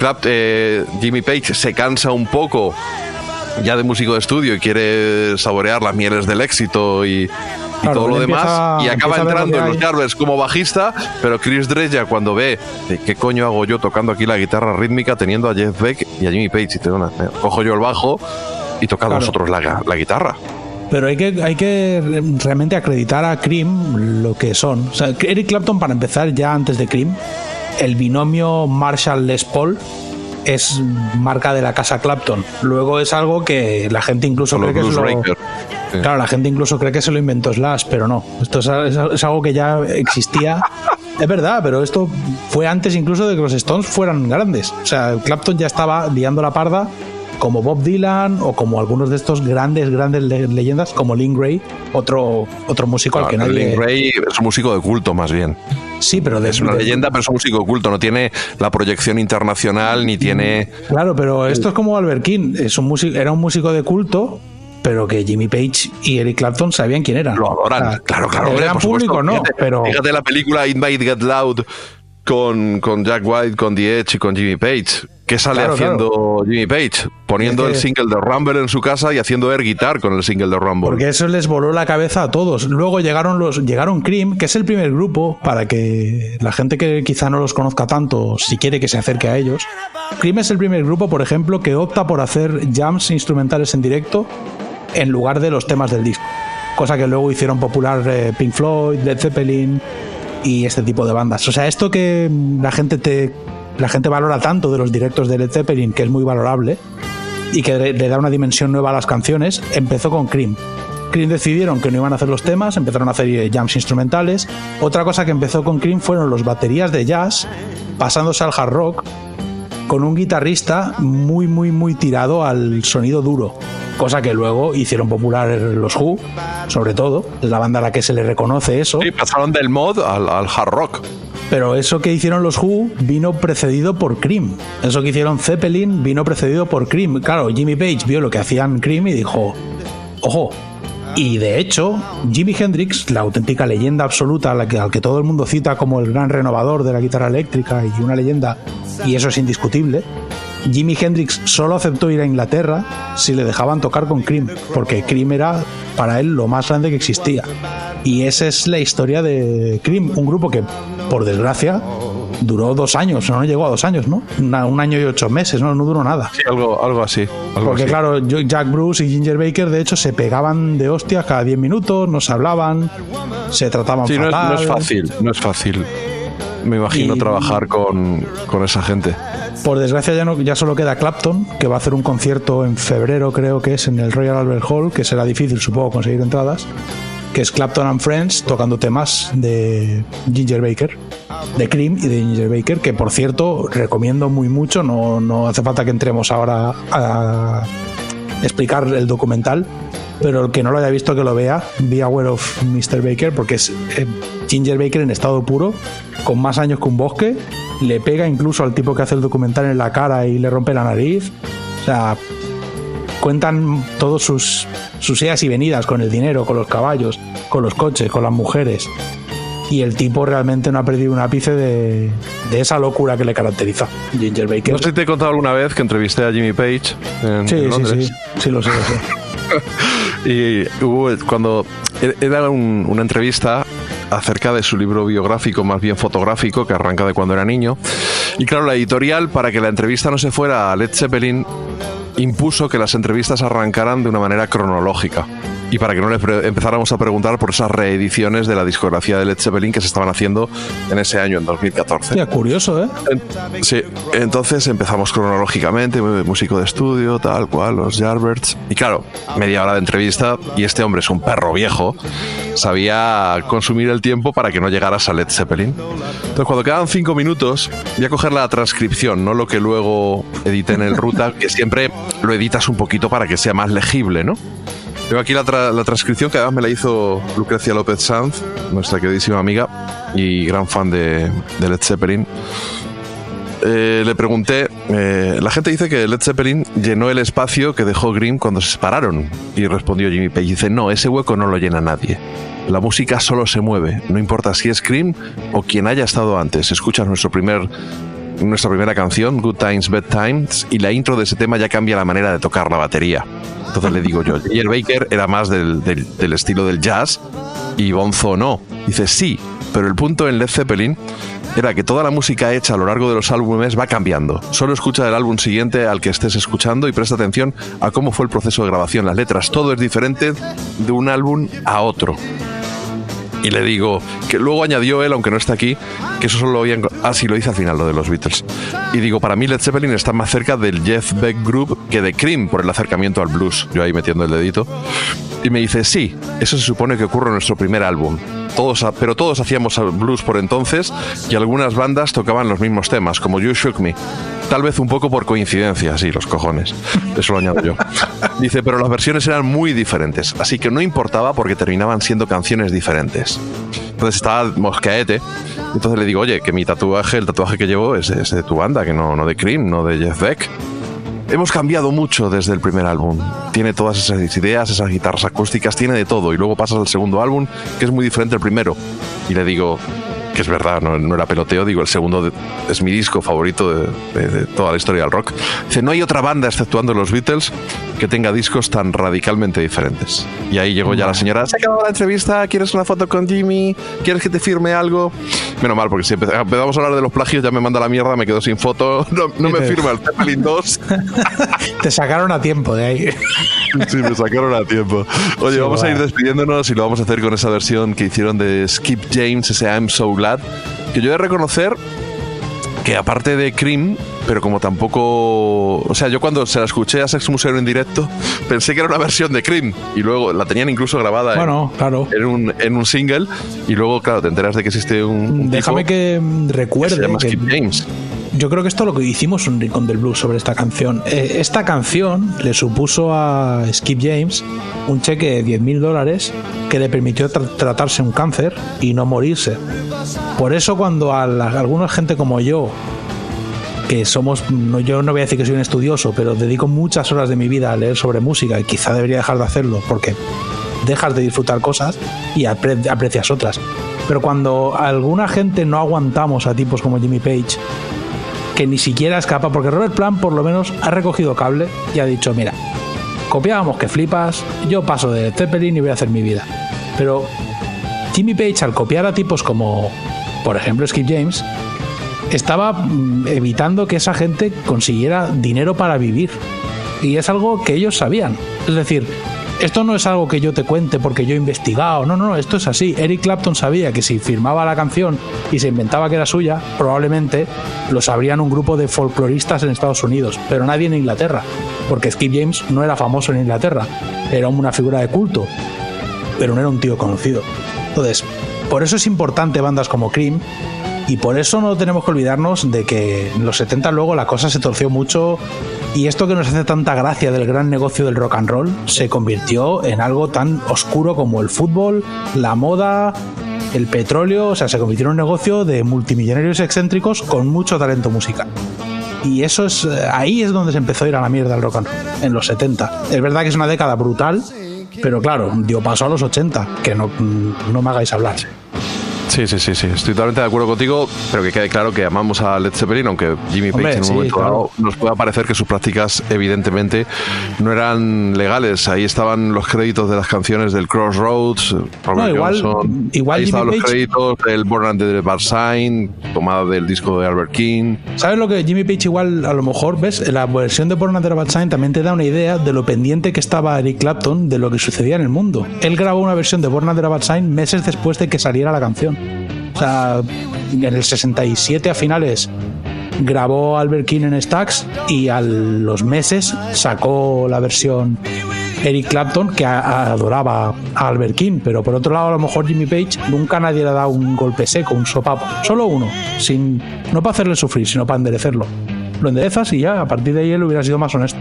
Clap- eh, Jimmy Page se cansa un poco ya de músico de estudio y quiere saborear las mieles del éxito y, y Claro, todo lo demás. empieza- y acaba entrando en los. Jarvis como bajista, pero Chris Dreja cuando ve de qué coño hago yo tocando aquí la guitarra rítmica teniendo a Jeff Beck y a Jimmy Page y te una, cojo yo el bajo y tocad Claro. vosotros la, la guitarra. Pero hay que, hay que re- realmente acreditar a Cream lo que son. O sea, Eric Clapton, para empezar, ya antes de Cream, el binomio Marshall-Les Paul es marca de la casa Clapton. Luego es algo que la gente incluso Con los cree que se lo. Sí. Claro, la gente incluso cree que se lo inventó Slash, pero no. Esto es, es- es algo que ya existía. Es verdad, pero esto fue antes incluso de que los Stones fueran grandes. O sea, Clapton ya estaba liando la parda como Bob Dylan o como algunos de estos grandes, grandes le- leyendas como Lynn Gray, otro, otro músico al que Claro, nadie... Lin Ray es un músico de culto, más bien. Sí, pero de, Es una de- leyenda, pero es un músico de culto. No tiene la proyección internacional, ni tiene. Claro, pero esto es como Albert King. Es un músico, era un músico de culto, pero que Jimmy Page y Eric Clapton sabían quién eran. Lo adoran. O sea, claro, claro. El hombre, supuesto. público no, Fíjate- pero... Fíjate la película It Might Get Loud con, con Jack White, con The Edge y con Jimmy Page. ¿Qué sale Claro, haciendo Jimmy Page? Poniendo Es que- el single de Rumble en su casa y haciendo air guitar con el single de Rumble. Porque eso les voló la cabeza a todos. Luego llegaron los llegaron Cream, que es el primer grupo para que la gente que quizá no los conozca tanto, si quiere que se acerque a ellos. Cream es el primer grupo, por ejemplo, que opta por hacer jams instrumentales en directo en lugar de los temas del disco. Cosa que luego hicieron popular eh, Pink Floyd, Led Zeppelin y este tipo de bandas. O sea, esto que la gente te la gente valora tanto de los directos de Led Zeppelin, que es muy valorable, y que le da una dimensión nueva a las canciones, empezó con Cream. Cream decidieron que no iban a hacer los temas, empezaron a hacer eh, jams instrumentales. Otra cosa que empezó con Cream fueron los baterías de jazz, pasándose al hard rock, con un guitarrista muy, muy, muy tirado al sonido duro. Cosa que luego hicieron popular los Who, sobre todo, la banda a la que se le reconoce eso. Sí, pasaron del mod al hard rock. Pero eso que hicieron los Who vino precedido por Cream. Eso que hicieron Zeppelin vino precedido por Cream. Claro, Jimmy Page vio lo que hacían Cream y dijo, ojo. Y de hecho, Jimi Hendrix, la auténtica leyenda absoluta, al que todo el mundo cita como el gran renovador de la guitarra eléctrica y una leyenda, y eso es indiscutible, Jimi Hendrix solo aceptó ir a Inglaterra si le dejaban tocar con Cream, porque Cream era para él lo más grande que existía. Y esa es la historia de Cream, un grupo que, por desgracia, duró dos años, no llegó a dos años, ¿no? Una- un año y ocho meses, no, no duró nada. Sí, algo, algo así. algo Porque así. claro, Jack Bruce y Ginger Baker de hecho se pegaban de hostias cada 10 minutos, no se hablaban, se trataban Sí, no es, fatal. no es fácil, no es fácil. Me imagino Y- trabajar con, con esa gente. Por desgracia ya, no, ya solo queda Clapton, que va a hacer un concierto en febrero, creo que es en el Royal Albert Hall, que será difícil, supongo, conseguir entradas. Que es Clapton and Friends tocando temas de Ginger Baker, de Cream y de Ginger Baker, que por cierto recomiendo muy mucho. No, no hace falta que entremos ahora a explicar el documental, pero el que no lo haya visto que lo vea, Be Aware of Mr. Baker, porque es eh, Ginger Baker en estado puro, con más años que un bosque, le pega incluso al tipo que hace el documental en la cara y le rompe la nariz. O sea, cuentan todos sus, sus idas y venidas con el dinero, con los caballos, con los coches, con las mujeres. Y el tipo realmente no ha perdido un ápice de, de esa locura que le caracteriza. Ginger Baker. No sé si te he contado alguna vez que entrevisté a Jimmy Page en, sí, en sí, Londres. sí, sí, lo sé, lo sé. Y hubo cuando era un- una entrevista acerca de su libro biográfico, más bien fotográfico, que arranca de cuando era niño. Y claro, la editorial, para que la entrevista no se fuera a Led Zeppelin, impuso que las entrevistas arrancaran de una manera cronológica. Y para que no le empezáramos a preguntar por esas reediciones de la discografía de Led Zeppelin que se estaban haciendo en ese año, en 2014. Hostia, curioso, ¿eh? En- Sí, entonces empezamos cronológicamente, músico de estudio, tal cual, los Jarberts. Y claro, media hora de entrevista y este hombre es un perro viejo, sabía consumir el tiempo para que no llegaras a Led Zeppelin. Entonces cuando quedaban cinco minutos, voy a coger la transcripción, no lo que luego edité en el ruta, que siempre lo editas un poquito para que sea más legible, ¿no? Tengo aquí la, tra- la transcripción que además me la hizo Lucrecia López Sanz, nuestra queridísima amiga y gran fan de, Led Zeppelin. Eh, le pregunté, eh, la gente dice que Led Zeppelin llenó el espacio que dejó Grimm cuando se separaron. Y respondió Jimmy Page, dice, no, ese hueco no lo llena nadie. La música solo se mueve, no importa si es Cream o quien haya estado antes. Escuchas nuestro primer, nuestra primera canción, Good Times, Bad Times, y la intro de ese tema ya cambia la manera de tocar la batería. Entonces le digo yo, J.L. Baker era más del estilo del jazz y Bonzo no. Dice, sí, pero el punto en Led Zeppelin era que toda la música hecha a lo largo de los álbumes va cambiando. Solo escucha el álbum siguiente al que estés escuchando y presta atención a cómo fue el proceso de grabación, las letras, todo es diferente de un álbum a otro. Y le digo, que luego añadió él, aunque no está aquí, que eso solo lo habían... Ah, sí, lo hice al final, lo de los Beatles. Y digo, para mí Led Zeppelin está más cerca del Jeff Beck Group que de Cream por el acercamiento al blues. Yo ahí metiendo el dedito. Y me dice, sí, eso se supone que ocurre en nuestro primer álbum. Todos, pero todos hacíamos blues por entonces y algunas bandas tocaban los mismos temas, como You Shook Me. Tal vez un poco por coincidencia, sí, los cojones. Eso lo añado yo. Dice, pero las versiones eran muy diferentes, así que no importaba porque terminaban siendo canciones diferentes. Entonces estaba mosqueete. Entonces le digo, oye, que mi tatuaje, el tatuaje que llevo es, es de tu banda, que no, no de Cream, no de Jeff Beck. Hemos cambiado mucho desde el primer álbum. Tiene todas esas ideas, esas guitarras acústicas, tiene de todo. Y luego pasas al segundo álbum, que es muy diferente al primero. Y le digo, que es verdad, no, no era peloteo, digo, el segundo de- es mi disco favorito de, de- de toda la historia del rock. Dice, no hay otra banda, exceptuando los Beatles, que tenga discos tan radicalmente diferentes. Y ahí llegó ya la señora, se acabado la entrevista, ¿quieres una foto con Jimmy? ¿Quieres que te firme algo? Menos mal, porque si empe- empezamos a hablar de los plagios ya me manda la mierda, me quedo sin foto, no, no me firma el Zeppelin 2. Te sacaron a tiempo de ahí. Sí, me sacaron a tiempo. Oye, Sí, vamos a ir despidiéndonos y lo vamos a hacer con esa versión que hicieron de Skip James, ese I'm So Glad, que yo he de reconocer que aparte de Cream, pero como tampoco... O sea, yo cuando se la escuché a Sex Museum en directo, pensé que era una versión de Cream y luego la tenían incluso grabada en- Bueno, claro. en, un, en un single y luego, claro, te enteras de que existe un... un Déjame tipo que que se recuerde llama que Skip James. Yo creo que esto es lo que hicimos un rincón del blues sobre esta canción. Eh, esta canción le supuso a Skip James un cheque de 10 mil dólares que le permitió tra- tratarse un cáncer y no morirse. Por eso cuando a, la- a alguna gente como yo, que somos, no, yo no voy a decir que soy un estudioso, pero dedico muchas horas de mi vida a leer sobre música y quizá debería dejar de hacerlo porque dejas de disfrutar cosas y apre- aprecias otras. Pero cuando alguna gente no aguantamos a tipos como Jimmy Page, que ni siquiera escapa, porque Robert Plant por lo menos ha recogido cable y ha dicho, mira, copiábamos que flipas, yo paso de Zeppelin y voy a hacer mi vida. Pero Jimmy Page al copiar a tipos como, por ejemplo, Skip James, estaba mm, evitando que esa gente consiguiera dinero para vivir. Y es algo que ellos sabían. Es decir, esto no es algo que yo te cuente porque yo he investigado. No, no, no, esto es así. Eric Clapton sabía que si firmaba la canción y se inventaba que era suya, probablemente lo sabrían un grupo de folcloristas en Estados Unidos, pero nadie en Inglaterra. Porque Skip James no era famoso en Inglaterra, era una figura de culto, pero no era un tío conocido. Entonces, por eso es importante bandas como Cream y por eso no tenemos que olvidarnos de que en los 70 luego la cosa se torció mucho y esto que nos hace tanta gracia del gran negocio del rock and roll se convirtió en algo tan oscuro como el fútbol, la moda, el petróleo, o sea, se convirtió en un negocio de multimillonarios excéntricos con mucho talento musical. Y eso es eh, ahí es donde se empezó a ir a la mierda el rock and roll, en los 70. Es verdad que es una década brutal, pero claro, dio paso a los 80, que no, no me hagáis hablar. Sí, sí, sí, sí, estoy totalmente de acuerdo contigo, pero que quede claro que amamos a Led Zeppelin, aunque Jimmy Page Hombre, en un sí, momento claro. dado nos pueda parecer que sus prácticas evidentemente no eran legales. Ahí estaban los créditos de las canciones del Crossroads, Robert No, igual- Johnson, igual ahí Jimmy estaban los créditos del Born Under the Bad Sign, tomada del disco de Albert King. ¿Sabes lo que Jimmy Page igual a lo mejor ves? La versión de Born Under a Bad Sign también te da una idea de lo pendiente que estaba Eric Clapton de lo que sucedía en el mundo. Él grabó una versión de Born Under a Bad Sign meses después de que saliera la canción. O sea, en el 67 a finales grabó Albert King en Stax y a los meses sacó la versión Eric Clapton que adoraba a Albert King, pero por otro lado a lo mejor Jimmy Page nunca nadie le ha dado un golpe seco, un sopapo, solo uno, sin no para hacerle sufrir, sino para enderecerlo. Lo enderezas y ya, a partir de ahí él hubiera sido más honesto.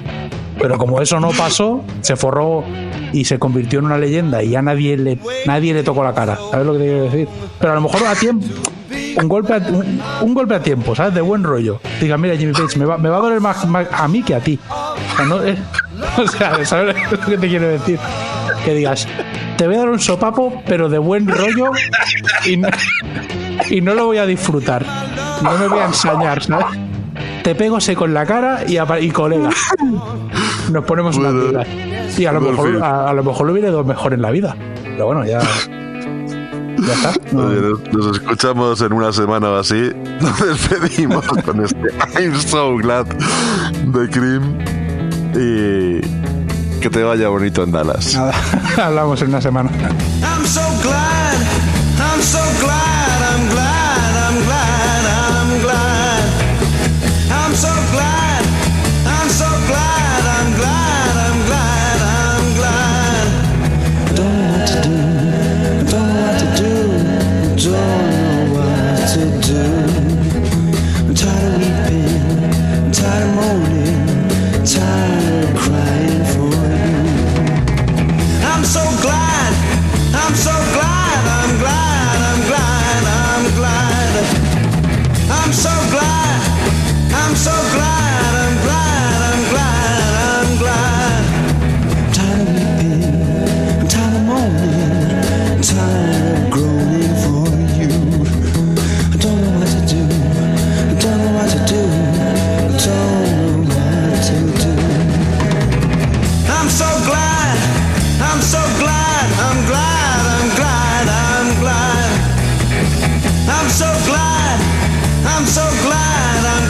Pero como eso no pasó, se forró y se convirtió en una leyenda y ya nadie le, nadie le tocó la cara. ¿Sabes lo que te quiero decir? Pero a lo mejor a tiempo, un golpe a, un, un golpe a tiempo, ¿sabes? De buen rollo. Diga, mira, Jimmy Page, me va, me va a doler más, a mí que a ti. O sea, no, eh, ¿sabes lo que te quiero decir? Que digas, te voy a dar un sopapo, pero de buen rollo y no, y no lo voy a disfrutar. No me voy a ensañar, ¿sabes? Te pego seco en la cara y, apa- y colega. Nos ponemos una Bueno, Y a lo, mejor, a, a lo mejor lo hubiera ido mejor en la vida. Pero bueno, ya. Ya está. No- Oye, nos- nos escuchamos en una semana o así. Nos despedimos con este I'm so glad de Cream. Y que te vaya bonito en Dallas. Nada, hablamos en una semana. I'm so glad, I'm so glad, I'm so glad, I'm so glad, I'm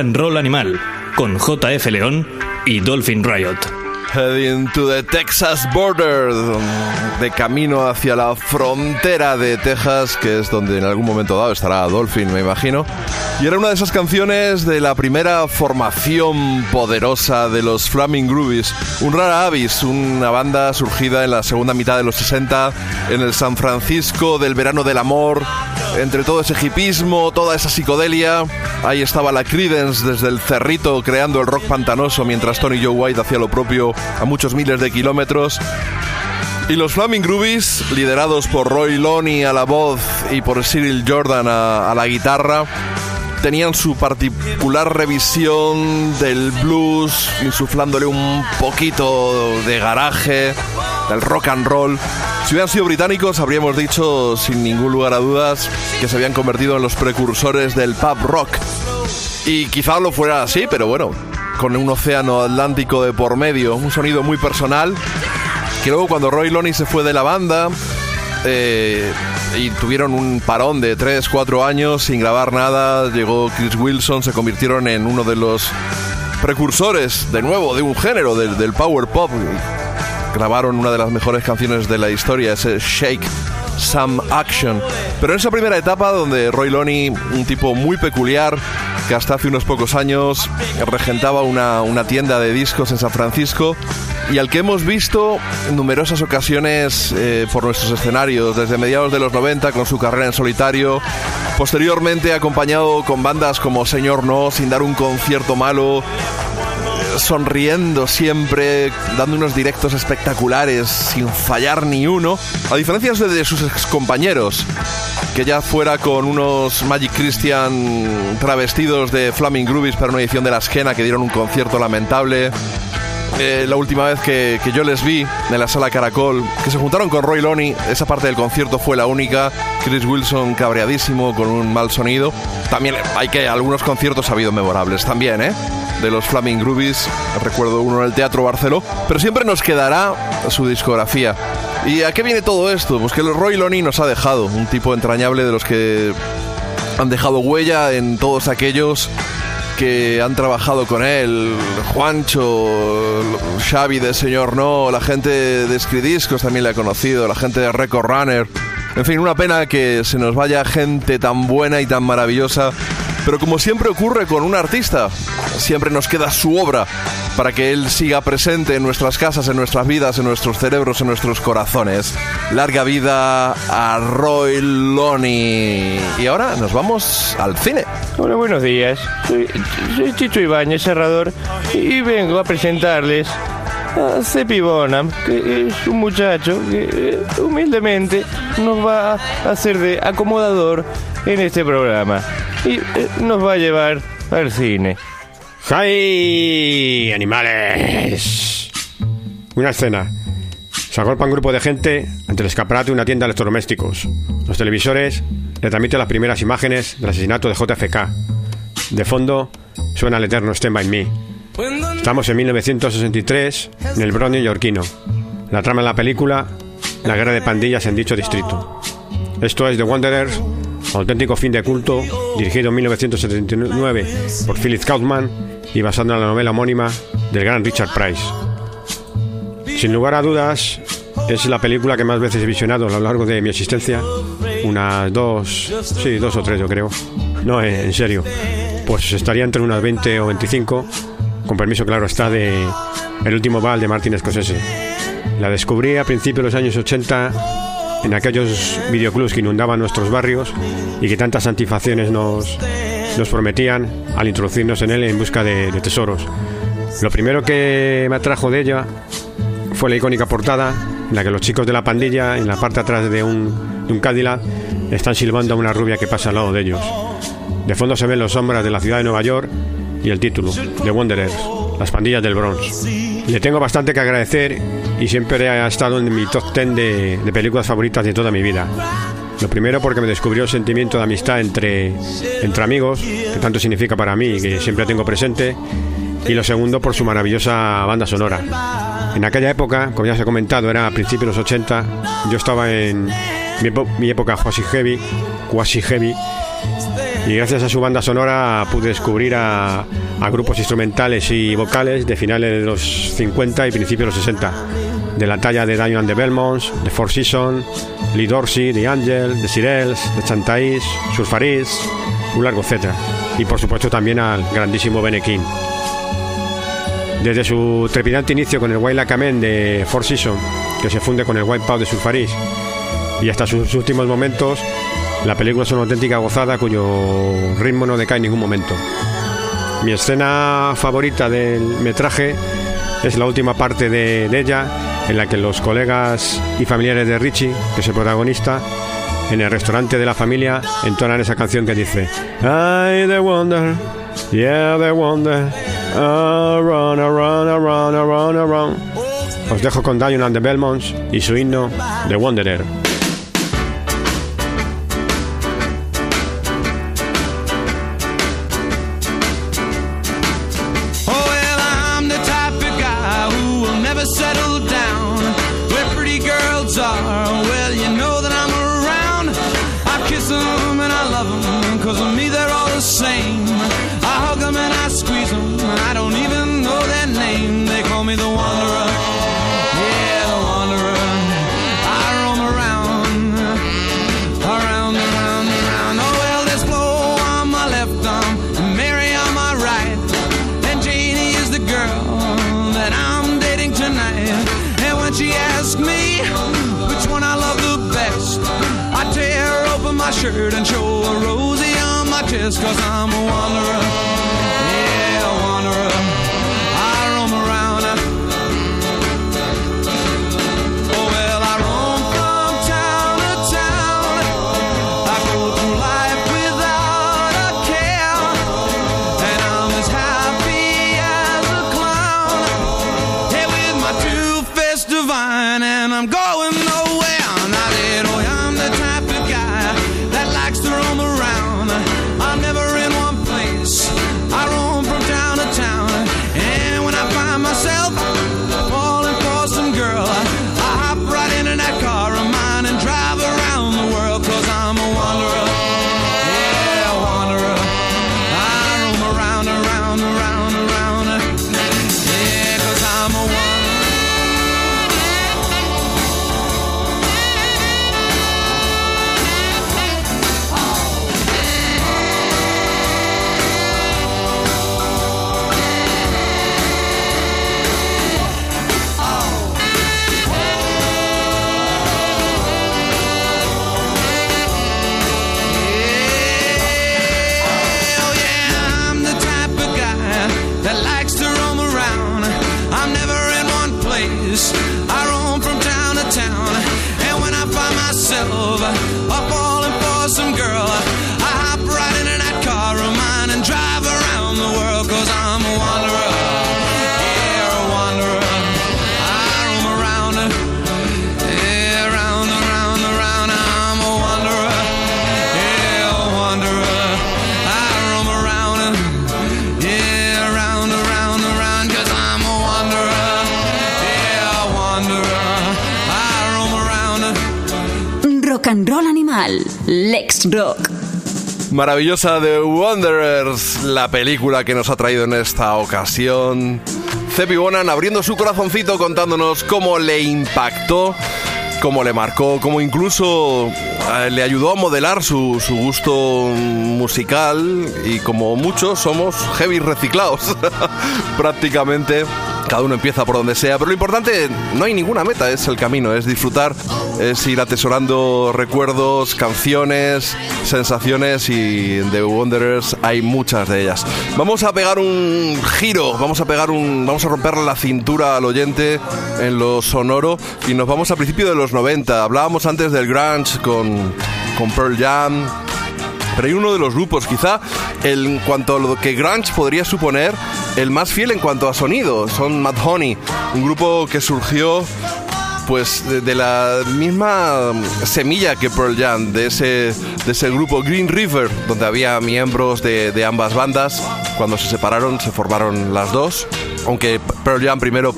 and Roll Animal, con JF León y Dolphin Riot. Heading to the Texas border, de camino hacia la frontera de Texas, que es donde en algún momento dado estará Dolphin, me imagino. Y era una de esas canciones de la primera formación poderosa de los Flaming Groovies, un rara avis, una banda surgida en la segunda mitad de los 60 en el San Francisco del verano del amor, entre todo ese hipismo, toda esa psicodelia. Ahí estaba la Creedence desde el cerrito creando el rock pantanoso mientras Tony Joe White hacía lo propio a muchos miles de kilómetros. Y los Flaming Groovies, liderados por Roy Loney a la voz y por Cyril Jordan a, a la guitarra, tenían su particular revisión del blues, insuflándole un poquito de garaje, del rock and roll. Si hubieran sido británicos, habríamos dicho sin ningún lugar a dudas que se habían convertido en los precursores del pub rock. Y quizá lo fuera así, pero bueno, con un océano atlántico de por medio, un sonido muy personal, que luego cuando Roy Loney se fue de la banda eh, y tuvieron un parón de 3, 4 años sin grabar nada, llegó Chris Wilson, se convirtieron en uno de los precursores, de nuevo, de un género, del, del power pop. Grabaron una de las mejores canciones de la historia, ese Shake Some Action. Pero en esa primera etapa donde Roy Loney, un tipo muy peculiar, que hasta hace unos pocos años regentaba una, una tienda de discos en San Francisco y al que hemos visto en numerosas ocasiones eh, por nuestros escenarios, desde mediados de los 90 con su carrera en solitario, posteriormente acompañado con bandas como Señor No, sin dar un concierto malo, sonriendo siempre, dando unos directos espectaculares sin fallar ni uno, a diferencia de, sus excompañeros, que ya fuera con unos Magic Christian travestidos de Flaming Groovies para una edición de la esquena que dieron un concierto lamentable. Eh, la última vez que, que yo les vi en la sala Caracol, que se juntaron con Roy Loney, esa parte del concierto fue la única. Chris Wilson cabreadísimo con un mal sonido. También hay que algunos conciertos ha habido memorables también, ¿eh? De los Flaming Groovies, recuerdo uno en el Teatro Barceló, pero siempre nos quedará su discografía. ¿Y a qué viene todo esto? Pues que Roy Loney nos ha dejado, un tipo entrañable de los que han dejado huella en todos aquellos que han trabajado con él, Juancho, Xavi de Señor No, la gente de Scridiscos también le ha conocido, la gente de Record Runner. En fin, una pena que se nos vaya gente tan buena y tan maravillosa, pero como siempre ocurre con un artista, siempre nos queda su obra para que él siga presente en nuestras casas, en nuestras vidas, en nuestros cerebros, en nuestros corazones. Larga vida a Roy Loney. Y ahora nos vamos al cine. Hola, buenos días. Soy, Chicho Ibáñez, cerrador, y vengo a presentarles a Seppi Bonham, que es un muchacho que eh, humildemente nos va a hacer de acomodador en este programa y eh, nos va a llevar al cine. ¡Hay animales! Una escena. Se agolpa un grupo de gente ante el escaparate de una tienda de electrodomésticos. Los televisores le transmiten las primeras imágenes del asesinato de JFK. De fondo suena el eterno Stand By Me. Estamos en 1963 en el Bronx neoyorquino. La trama de la película, la guerra de pandillas en dicho distrito. Esto es The Wanderers, auténtico fin de culto, dirigido en 1979 por Philip Kaufman y basado en la novela homónima del gran Richard Price. Sin lugar a dudas, es la película que más veces he visionado a lo largo de mi existencia. Unas dos, sí, dos o tres yo creo. No, en en serio. Pues estaría entre unas 20 o 25, con permiso claro está de El último bal de Martin Scorsese. La descubrí a principios de los años 80 en aquellos videoclubs que inundaban nuestros barrios y que tantas satisfacciones nos, nos prometían al introducirnos en él en busca de, tesoros. Lo primero que me atrajo de ella fue la icónica portada en la que los chicos de la pandilla, en la parte atrás de un, de un Cadillac, están silbando a una rubia que pasa al lado de ellos. De fondo se ven las sombras de la ciudad de Nueva York y el título, The Wanderers, las pandillas del Bronx. Le tengo bastante que agradecer y siempre ha estado en mi top 10 de, películas favoritas de toda mi vida. Lo primero porque me descubrió el sentimiento de amistad entre, entre amigos, que tanto significa para mí y que siempre tengo presente. Y lo segundo por su maravillosa banda sonora. En aquella época, como ya se ha comentado, era a principios de los 80, yo estaba en mi, mi época quasi heavy, quasi heavy, y gracias a su banda sonora pude descubrir a, grupos instrumentales y vocales de finales de los 50 y principios de los 60, de la talla de Diamond and the Belmonts, de Four Seasons, Lee Dorsey, The Angel, The Sirels, The Chantais, Surfaris, un largo etcétera. Y por supuesto también al grandísimo Bene King. Desde su trepidante inicio con el Wild Lacamen de Four Seasons, que se funde con el White Pow de Surfaris, y hasta sus últimos momentos, la película es una auténtica gozada cuyo ritmo no decae en ningún momento. Mi escena favorita del metraje es la última parte de, ella, en la que los colegas y familiares de Richie, que es el protagonista, en el restaurante de la familia entonan esa canción que dice I the wonder, yeah the wonder, around, around, around, around, around. Os dejo con Dion and the Belmonts y su himno The Wanderer. Maravillosa The Wanderers, la película que nos ha traído en esta ocasión. Cepi Bonan abriendo su corazoncito contándonos cómo le impactó, cómo le marcó, cómo incluso eh, le ayudó a modelar su gusto musical y como muchos somos heavy reciclados prácticamente. Cada uno empieza por donde sea, pero lo importante no hay ninguna meta, es el camino, es disfrutar, es ir atesorando recuerdos, canciones, sensaciones y de Wanderers hay muchas de ellas. Vamos a pegar un giro, vamos a pegar un vamos a romper la cintura al oyente en lo sonoro y nos vamos a principios de los 90. Hablábamos antes del grunge con con Pearl Jam, pero hay uno de los grupos, quizá el- en cuanto a lo que grunge podría suponer, el más fiel en cuanto a sonido, son Mad Honey, un grupo que surgió pues de, la misma semilla que Pearl Jam, de ese, de ese grupo Green River, donde había miembros de, de ambas bandas. Cuando se separaron, se formaron las dos. Aunque Pearl Jam primero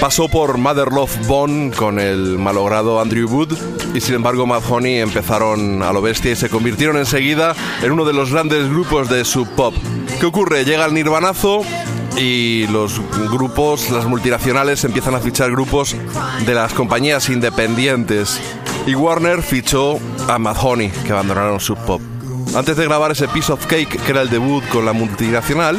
pasó por Mother Love Bone con el malogrado Andrew Wood y sin embargo Mad Honey empezaron a lo bestia y se convirtieron enseguida en uno de los grandes grupos de sub pop. ¿Qué ocurre? Llega el nirvanazo y los grupos, las multinacionales empiezan a fichar grupos de las compañías independientes y Warner fichó a Mad Honey que abandonaron sub pop. Antes de grabar ese Piece of Cake, que era el debut con la multinacional,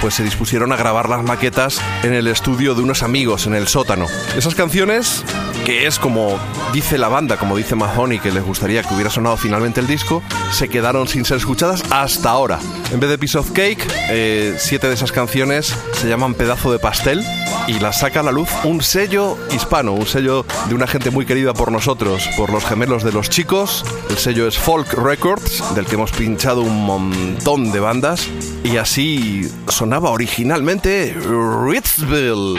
pues se dispusieron a grabar las maquetas en el estudio de unos amigos en el sótano. Esas canciones, que es como dice la banda, como dice Mahoney, que les gustaría que hubiera sonado finalmente el disco, se quedaron sin ser escuchadas hasta ahora. En vez de Piece of Cake, eh, siete de esas canciones se llaman Pedazo de Pastel y las saca a la luz un sello hispano, un sello de una gente muy querida por nosotros, por los gemelos de los chicos. El sello es Folk Records, del que hemos pinchado un montón de bandas. Y así sonaba originalmente Ritzville.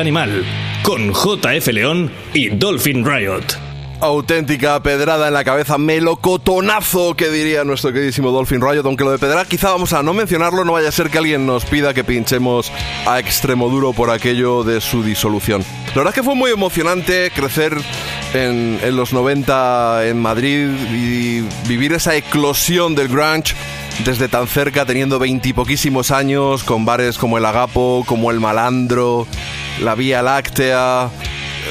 Animal con JF León y Dolphin Riot. Auténtica pedrada en la cabeza, melocotonazo, que diría nuestro queridísimo Dolphin Riot. Aunque lo de pedrar quizá vamos a no mencionarlo, no vaya a ser que alguien nos pida que pinchemos a extremo duro por aquello de su disolución. La verdad es que fue muy emocionante crecer en, en los 90 en Madrid y vivir esa eclosión del grunge desde tan cerca, teniendo veintipoquísimos años, con bares como el Agapo, como el Malandro, la Vía Láctea,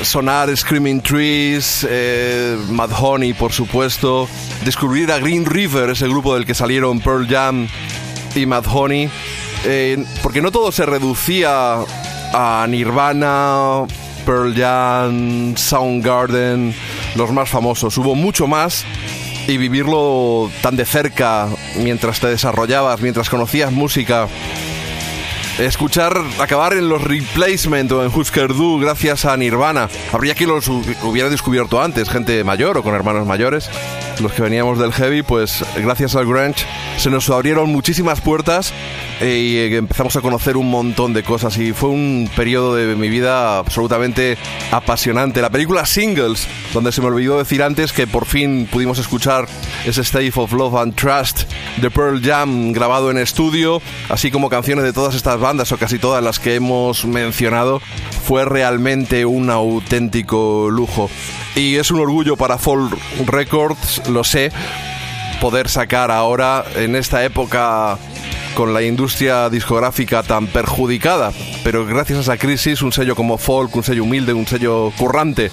sonar Screaming Trees, eh, Mad Honey, por supuesto, descubrir a Green River, ese grupo del que salieron Pearl Jam y Mad Honey, eh, porque no todo se reducía a Nirvana, Pearl Jam, Soundgarden, los más famosos. Hubo mucho más y vivirlo tan de cerca mientras te desarrollabas, mientras conocías música. Escuchar acabar en los Replacement o en Husker Du gracias a Nirvana. Habría quien los hu- hubiera descubierto antes, gente mayor o con hermanos mayores. Los que veníamos del heavy, pues gracias al grunge se nos abrieron muchísimas puertas eh, y eh, empezamos a conocer un montón de cosas y fue un periodo de mi vida absolutamente apasionante. La película Singles, donde se me olvidó decir antes que por fin pudimos escuchar ese State of Love and Trust de Pearl Jam grabado en estudio, así como canciones de todas estas bandas o casi todas las que hemos mencionado, fue realmente un auténtico lujo. Y es un orgullo para Fall Records, lo sé, poder sacar ahora en esta época con la industria discográfica tan perjudicada, pero gracias a esa crisis un sello como Folk, un sello humilde, un sello currante,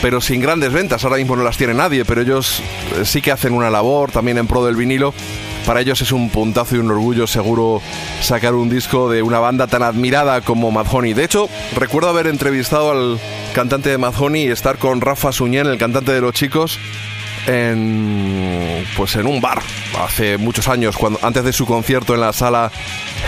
pero sin grandes ventas, ahora mismo no las tiene nadie, pero ellos eh, sí que hacen una labor también en pro del vinilo. Para ellos es un puntazo y un orgullo seguro sacar un disco de una banda tan admirada como Madhoney. De hecho, recuerdo haber entrevistado al cantante de Madhoney y estar con Rafa Suñén, el cantante de Los Chicos, en pues en un bar hace muchos años cuando antes de su concierto en la sala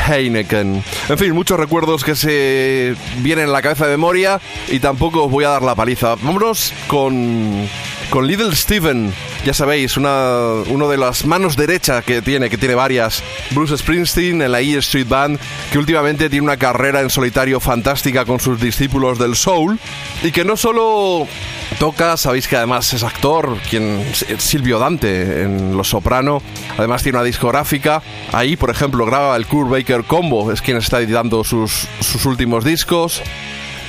Heineken. En fin, muchos recuerdos que se vienen en la cabeza de memoria y tampoco os voy a dar la paliza. Vámonos con con Little Steven, ya sabéis, una uno de las manos derechas que tiene, que tiene varias, Bruce Springsteen en la E Street Band, que últimamente tiene una carrera en solitario fantástica con sus discípulos del soul y que no solo toca, sabéis que además es actor, quien Silvio Dante en Los Soprano, además tiene una discográfica. Ahí, por ejemplo, graba el Kurt Baker Combo, es quien está editando sus, sus últimos discos.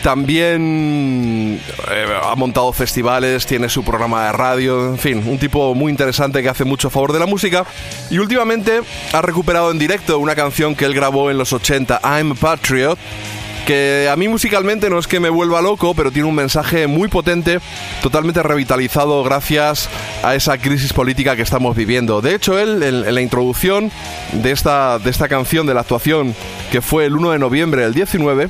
También eh, ha montado festivales, tiene su programa de radio, en fin, un tipo muy interesante que hace mucho a favor de la música. Y últimamente ha recuperado en directo una canción que él grabó en los 80, I'm a Patriot, que a mí musicalmente no es que me vuelva loco, pero tiene un mensaje muy potente, totalmente revitalizado gracias a esa crisis política que estamos viviendo. De hecho, él en, la introducción de esta, de esta canción, de la actuación, que fue el 1 de noviembre del 19,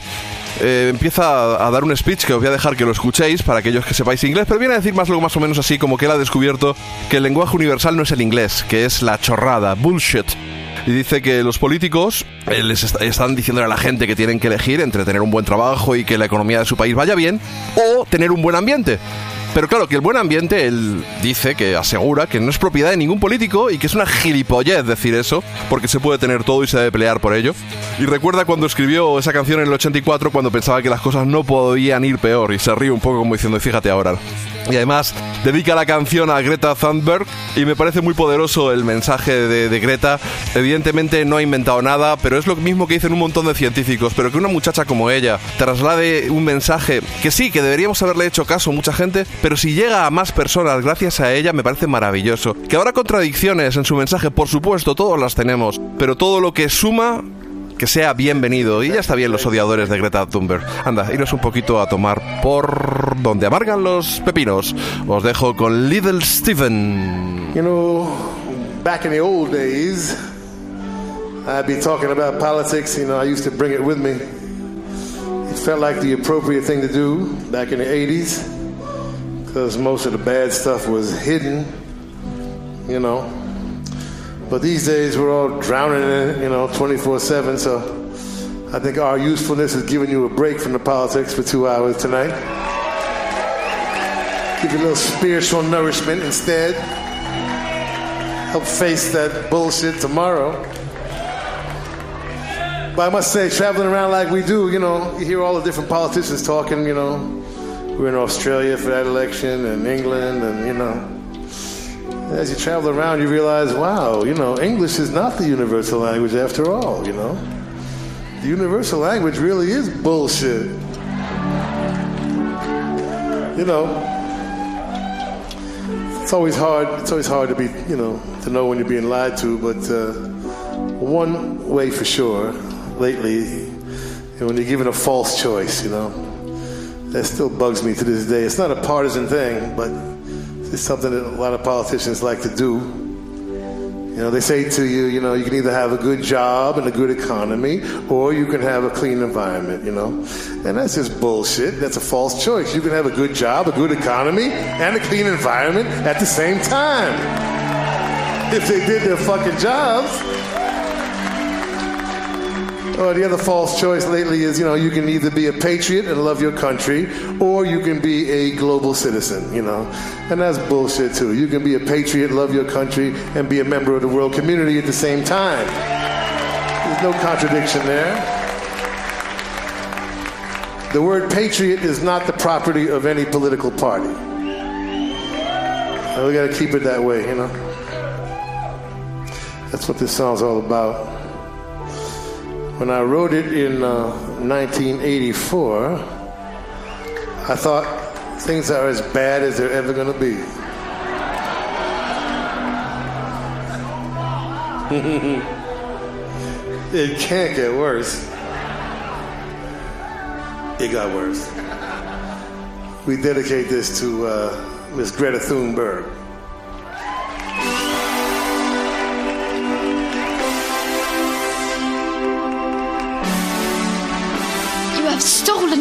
eh, empieza a, dar un speech que os voy a dejar que lo escuchéis para aquellos que sepáis inglés, pero viene a decir más, más o menos así como que él ha descubierto que el lenguaje universal no es el inglés, que es la chorrada, bullshit. Y dice que los políticos eh, les est- están diciendo a la gente que tienen que elegir entre tener un buen trabajo y que la economía de su país vaya bien o tener un buen ambiente. Pero claro, que el buen ambiente, él dice que asegura que no es propiedad de ningún político y que es una gilipollez decir eso, porque se puede tener todo y se debe pelear por ello. Y recuerda cuando escribió esa canción en el 84, cuando pensaba que las cosas no podían ir peor, y se ríe un poco como diciendo, fíjate ahora. Y además dedica la canción a Greta Thunberg y me parece muy poderoso el mensaje de, Greta. Evidentemente no ha inventado nada, pero es lo mismo que dicen un montón de científicos, pero que una muchacha como ella traslade un mensaje que sí, que deberíamos haberle hecho caso mucha gente, pero si llega a más personas gracias a ella me parece maravilloso. Que habrá contradicciones en su mensaje, por supuesto, todos las tenemos, pero todo lo que suma que sea bienvenido. Y ya está bien los odiadores de Greta Thunberg. Anda, iros un poquito a tomar por donde amargan los pepinos. Os dejo con Little Steven. You know, back in the old days, I'd be talking about politics. You know, I used to bring it with me. It felt like the appropriate thing to do back in the 80s because most of the bad stuff was hidden, you know. But these days we're all drowning in it, you know, 24 7. So I think our usefulness is giving you a break from the politics for two hours tonight. Give you a little spiritual nourishment instead. Help face that bullshit tomorrow. But I must say, traveling around like we do, you know, you hear all the different politicians talking, you know. We're in Australia for that election and England, and, you know. As you travel around, you realize, wow, you know, English is not the universal language after all, you know. The universal language really is bullshit. You know, it's always hard. It's always hard to be, you know, to know when you're being lied to. But uh, one way for sure, lately, when you're given a false choice, you know, that still bugs me to this day. It's not a partisan thing, but it's something that a lot of politicians like to do. You know, they say to you, you know, you can either have a good job and a good economy, or you can have a clean environment, you know. And that's just bullshit. That's a false choice. You can have a good job, a good economy, and a clean environment at the same time. If they did their fucking jobs. Or the other false choice lately is, you know, you can either be a patriot and love your country, or you can be a global citizen, you know. And that's bullshit too. You can be a patriot, love your country, and be a member of the world community at the same time. There's no contradiction there. The word patriot is not the property of any political party. We gotta keep it that way, you know. That's what this song's all about. When I wrote it in uh, 1984, I thought things are as bad as they're ever going to be. it can't get worse. It got worse. We dedicate this to uh, Miss Greta Thunberg.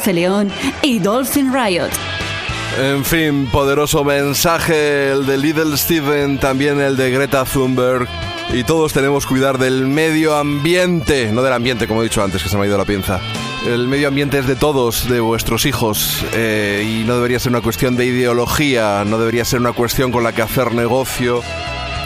JF León y Dolphin Riot. En fin, poderoso mensaje, el de Little Steven, también el de Greta Thunberg. Y todos tenemos que cuidar del medio ambiente, no del ambiente, como he dicho antes, que se me ha ido la pinza. El medio ambiente es de todos, de vuestros hijos, eh, y no debería ser una cuestión de ideología, no debería ser una cuestión con la que hacer negocio.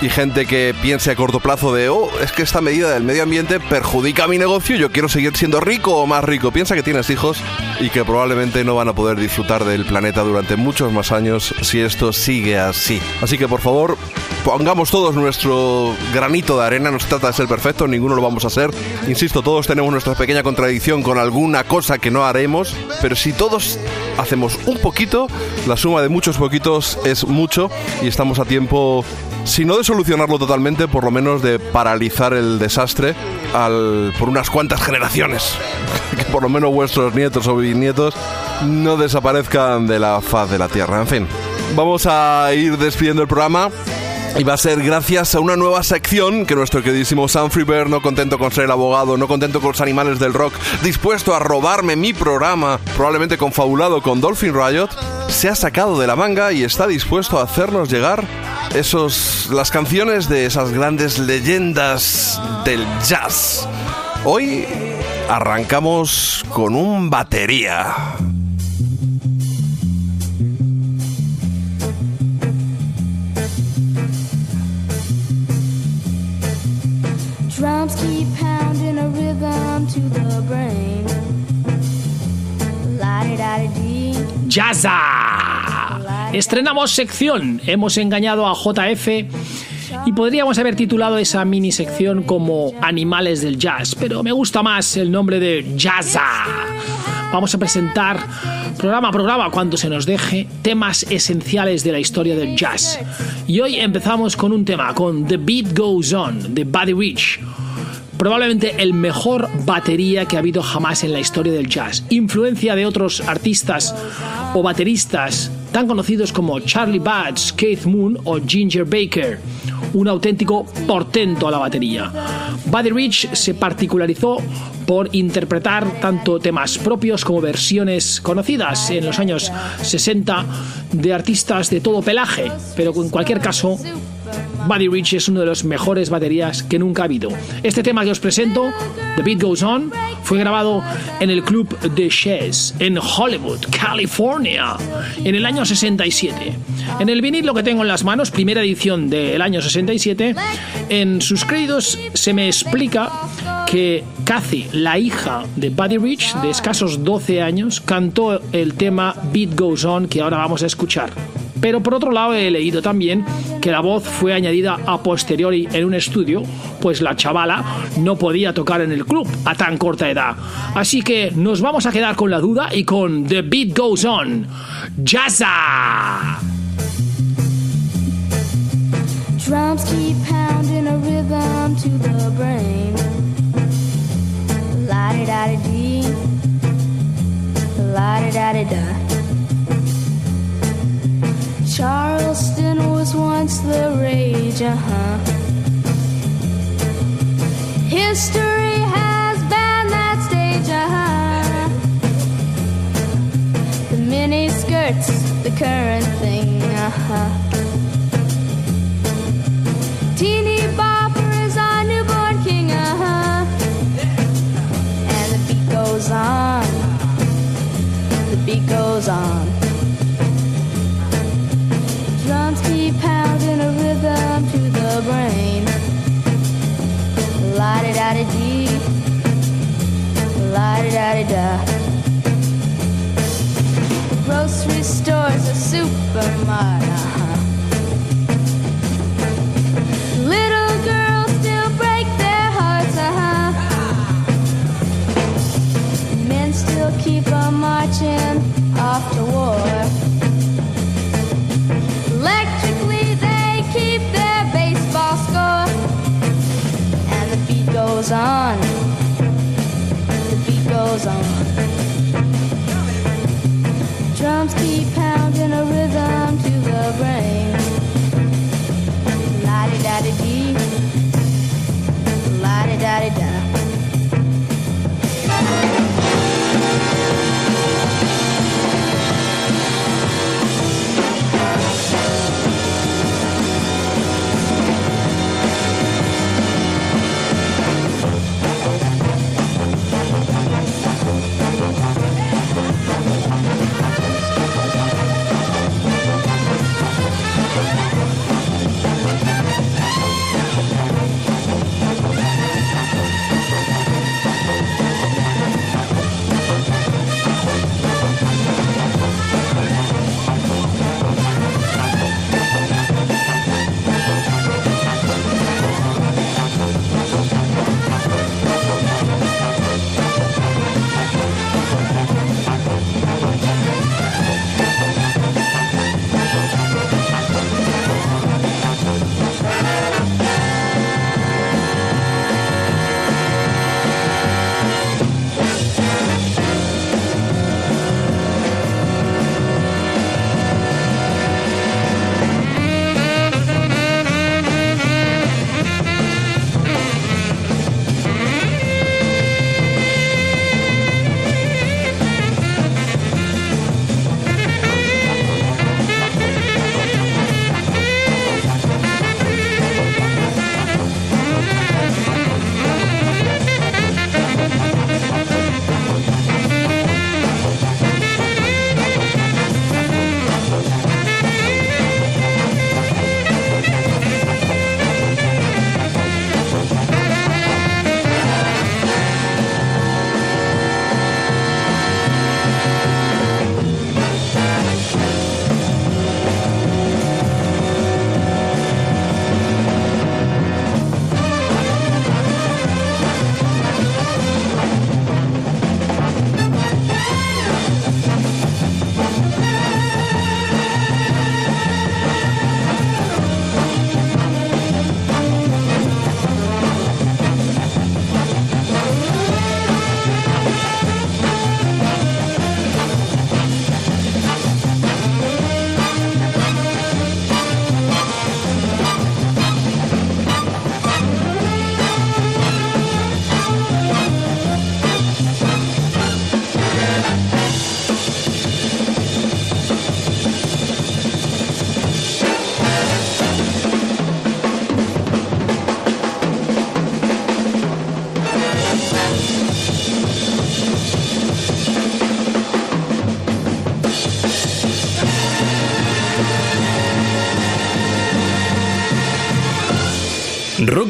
Y gente que piense a corto plazo de, oh, es que esta medida del medio ambiente perjudica mi negocio, yo quiero seguir siendo rico o más rico. Piensa que tienes hijos y que probablemente no van a poder disfrutar del planeta durante muchos más años si esto sigue así. Así que por favor, pongamos todos nuestro granito de arena, no se trata de ser perfectos, ninguno lo vamos a ser. Insisto, todos tenemos nuestra pequeña contradicción con alguna cosa que no haremos, pero si todos hacemos un poquito, la suma de muchos poquitos es mucho y estamos a tiempo si no de solucionarlo totalmente, por lo menos de paralizar el desastre al, por unas cuantas generaciones. Que por lo menos vuestros nietos o bisnietos no desaparezcan de la faz de la Tierra. En fin, vamos a ir despidiendo el programa. Y va a ser gracias a una nueva sección que nuestro queridísimo Sam Freeberg, no contento con ser el abogado, no contento con los animales del rock, dispuesto a robarme mi programa, probablemente confabulado con Dolphin Riot, se ha sacado de la manga y está dispuesto a hacernos llegar esos las canciones de esas grandes leyendas del jazz. Hoy arrancamos con un batería. Drums keep pounding a rhythm to the brain. La-di-da-di-dee. Jazza. Estrenamos sección. Hemos engañado a JF y podríamos haber titulado esa mini sección como Animales del Jazz, pero me gusta más el nombre de Jazza. Vamos a presentar programa a programa cuando se nos deje temas esenciales de la historia del jazz. Y hoy empezamos con un tema, con The Beat Goes On, de Buddy Rich probablemente el mejor batería que ha habido jamás en la historia del jazz. Influencia de otros artistas o bateristas tan conocidos como Charlie Batts, Keith Moon o Ginger Baker. Un auténtico portento a la batería. Buddy Rich se particularizó por interpretar tanto temas propios como versiones conocidas en los años 60 de artistas de todo pelaje, pero en cualquier caso Buddy Rich es uno de los mejores baterías que nunca ha habido. Este tema que os presento, The Beat Goes On, fue grabado en el club de Chess en Hollywood, California, en el año 67. En el vinilo que tengo en las manos, primera edición del año 67, en sus créditos se me explica que Kathy, la hija de Buddy Rich, de escasos 12 años, cantó el tema Beat Goes On que ahora vamos a escuchar. Pero por otro lado he leído también que la voz fue añadida a posteriori en un estudio, pues la chavala no podía tocar en el club a tan corta edad. Así que nos vamos a quedar con la duda y con The Beat Goes On. ¡Jazza! Drums keep pounding a rhythm to the brain. La di Charleston was once the rage, uh huh. History has been that stage, uh huh. The mini skirts, the current thing, uh huh. Teeny bopper is our newborn king, uh huh. And the beat goes on, the beat goes on drums keep pounding a rhythm to the brain. La di da di dee, la di da di da. Grocery store's a supermarket. Uh-huh. Little girls still break their hearts. Uh-huh. Men still keep on marching off to war. Electrically they keep their baseball score. And the beat goes on. The beat goes on. Drums keep pounding a rhythm to the brain. La-di-da-di-dee. La-di-da-di-da.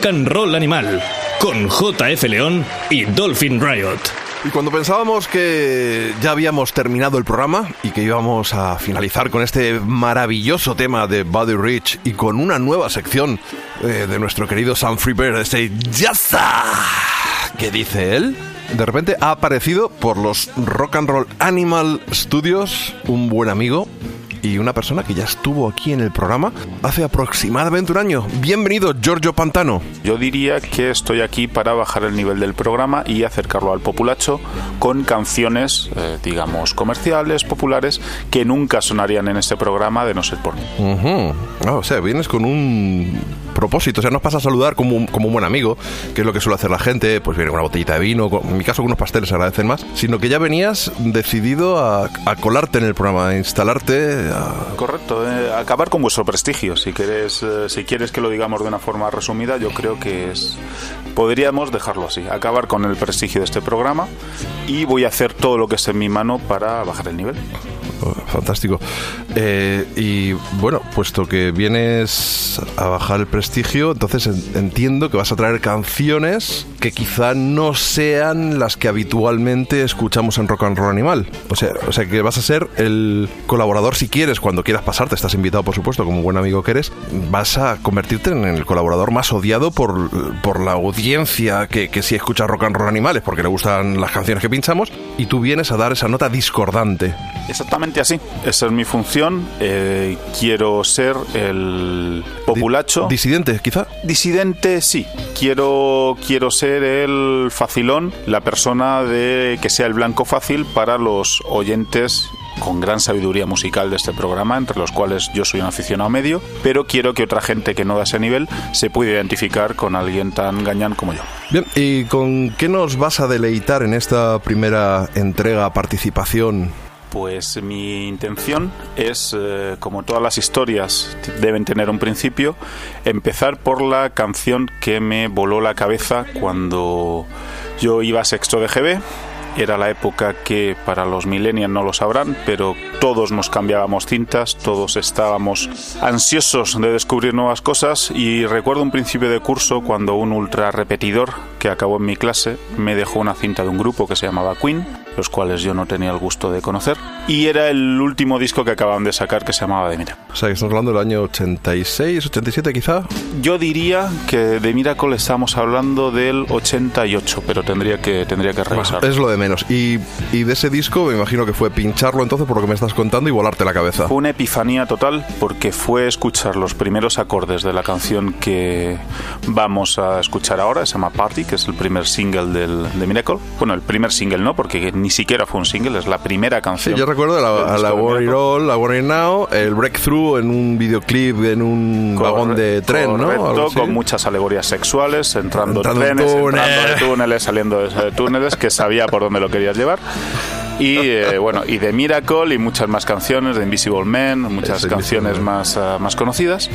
Rock and Roll Animal con JF León y Dolphin Riot. Y cuando pensábamos que ya habíamos terminado el programa y que íbamos a finalizar con este maravilloso tema de Buddy Rich y con una nueva sección eh, de nuestro querido Sam Freeberg, ese Yasa, que dice él, de repente ha aparecido por los Rock and Roll Animal Studios un buen amigo y una persona que ya estuvo aquí en el programa hace aproximadamente un año. Bienvenido, Giorgio Pantano. Yo diría que estoy aquí para bajar el nivel del programa y acercarlo al populacho con canciones, eh, digamos, comerciales, populares, que nunca sonarían en este programa de no ser por mí. Ah, o sea, vienes con un propósito, o sea, no vas a saludar como un, como un buen amigo, que es lo que suele hacer la gente, pues viene con una botellita de vino, con- en mi caso con unos pasteles se agradecen más, sino que ya venías decidido a, a colarte en el programa, a instalarte, a- Correcto, eh, acabar con vuestro prestigio. Si quieres, eh, si quieres que lo digamos de una forma resumida, yo creo que es podríamos dejarlo así, acabar con el prestigio de este programa y voy a hacer todo lo que esté en mi mano para bajar el nivel. Oh, Fantástico. Eh, y bueno, puesto que vienes a bajar el prestigio, entonces en- entiendo que vas a traer canciones que quizá no sean las que habitualmente escuchamos en Rock and Roll Animal. O sea, o sea que vas a ser el colaborador, si quieres, quieres, cuando quieras pasarte, estás invitado, por supuesto, como buen amigo que eres, vas a convertirte en el colaborador más odiado por, por la audiencia que, que sí escucha rock and roll animales, porque le gustan las canciones que pinchamos, y tú vienes a dar esa nota discordante. Exactamente así. Esa es mi función. Eh, quiero ser el populacho. Disidente, quizá. Disidente, sí. Quiero, quiero ser el facilón, la persona de que sea el blanco fácil para los oyentes con gran sabiduría musical de este programa, entre los cuales yo soy un aficionado medio, pero quiero que otra gente que no da ese nivel se pueda identificar con alguien tan gañán como yo. Bien, ¿y con qué nos vas a deleitar en esta primera entrega, participación? Pues mi intención es, eh, como todas las historias deben tener un principio, empezar por la canción que me voló la cabeza cuando yo iba a sexto de GB. Era la época que para los millennials no lo sabrán, pero todos nos cambiábamos cintas, todos estábamos ansiosos de descubrir nuevas cosas y recuerdo un principio de curso cuando un ultra repetidor que acabó en mi clase me dejó una cinta de un grupo que se llamaba Queen, los cuales yo no tenía el gusto de conocer, y era el último disco que acababan de sacar que se llamaba De Mira. O sea, que estamos hablando del año 86, 87 quizá. Yo diría que de Miracle estamos hablando del 88, pero tendría que, tendría que revisar. Es lo de menos. Y, y de ese disco me imagino que fue pincharlo entonces por lo que me estás contando y volarte la cabeza. Fue una epifanía total porque fue escuchar los primeros acordes de la canción que vamos a escuchar ahora, se llama Party, que es el primer single del, de Miracle. Bueno, el primer single no, porque ni siquiera fue un single, es la primera Sí, canción. yo recuerdo la, a la War It. All, la War It Now, el Breakthrough en un videoclip en un vagón de tren, ¿no? Correcto, con muchas alegorías sexuales, entrando, Entrando en trenes, túnel. entrando de túneles, saliendo de túneles, que sabía por dónde lo querías llevar. Y eh, bueno, y de Miracle y muchas más canciones, de Invisible Man, muchas canciones más, ah, más conocidas.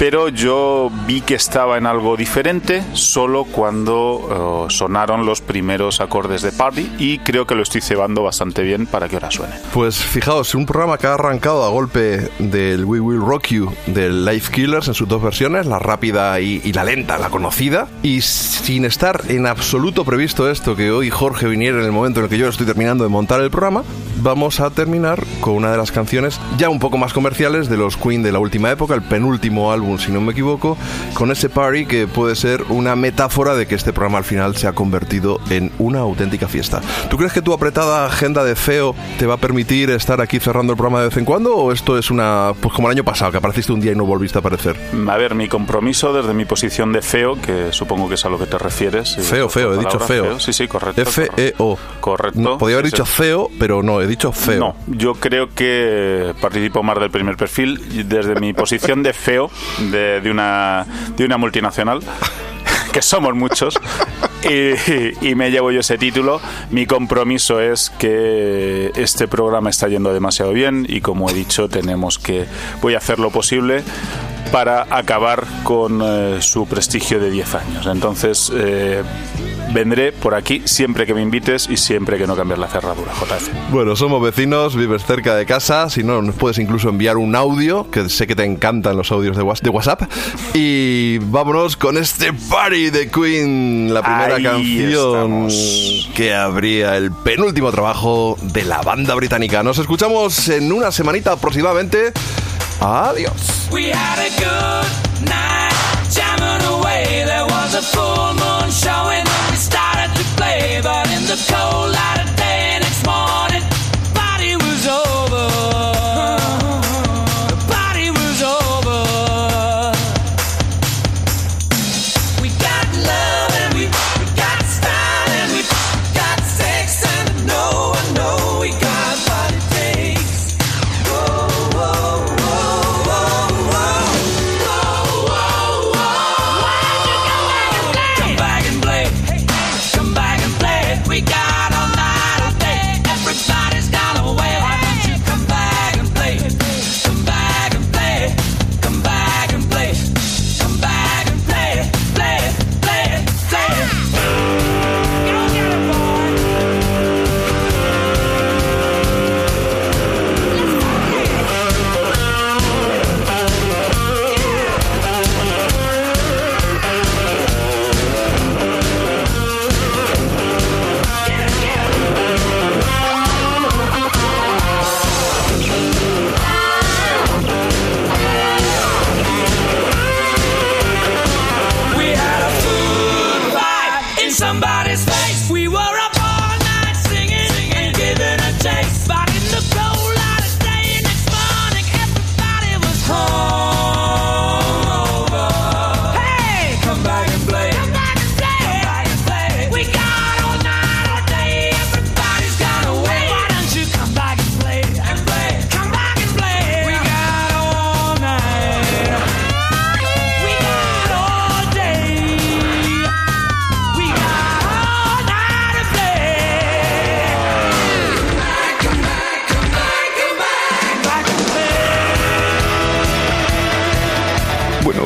Pero yo vi que estaba en algo diferente solo cuando eh, sonaron los primeros acordes de Party y creo que lo estoy cebando bastante bien para que ahora suene. Pues fijaos, un programa que ha arrancado a golpe del We Will Rock You del Life Killers en sus dos versiones, la rápida y, y la lenta, la conocida, y sin estar en absoluto previsto esto, que hoy Jorge viniera en el momento en el que yo estoy terminando de montar el programa, vamos a terminar con una de las canciones ya un poco más comerciales de los Queen de la última época, el penúltimo álbum, si no me equivoco, con ese party que puede ser una metáfora de que este programa al final se ha convertido en una auténtica fiesta. ¿Tú crees que tu apretada agenda de feo te va a permitir estar aquí cerrando el programa de vez en cuando o esto es una pues como el año pasado que apareciste un día y no volviste a aparecer? A ver, mi compromiso desde mi posición de feo, que supongo que es a lo que te refieres. Feo, feo, he dicho palabra, feo. Sí, sí, correcto. F-E-O. Correcto. No, podía haber Sí, dicho sí. feo, pero no, he dicho feo. No, yo creo que participo más del primer perfil desde mi posición de feo de, de una, de una multinacional, que somos muchos, y, y me llevo yo ese título. Mi compromiso es que este programa está yendo demasiado bien y como he dicho, tenemos que, voy a hacer lo posible para acabar con eh, su prestigio de 10 años. Entonces, eh, vendré por aquí siempre que me invites y siempre que no cambies la cerradura, JF. Bueno, somos vecinos, vives cerca de casa, si no, nos puedes incluso enviar un audio, que sé que te encantan los audios de Whats- de WhatsApp. Y vámonos con este party de Queen, la primera Ahí canción que abría el penúltimo trabajo de la banda británica. Nos escuchamos en una semanita aproximadamente. Adiós. We had a good night, jamming away. There was a full moon showing. We started to play, but in the cold light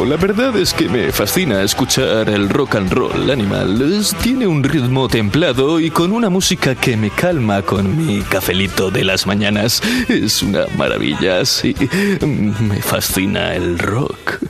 La verdad es que me fascina escuchar el rock and roll animal. Tiene un ritmo templado y con una música que me calma con mi cafelito de las mañanas. Es una maravilla, sí. Me fascina el rock.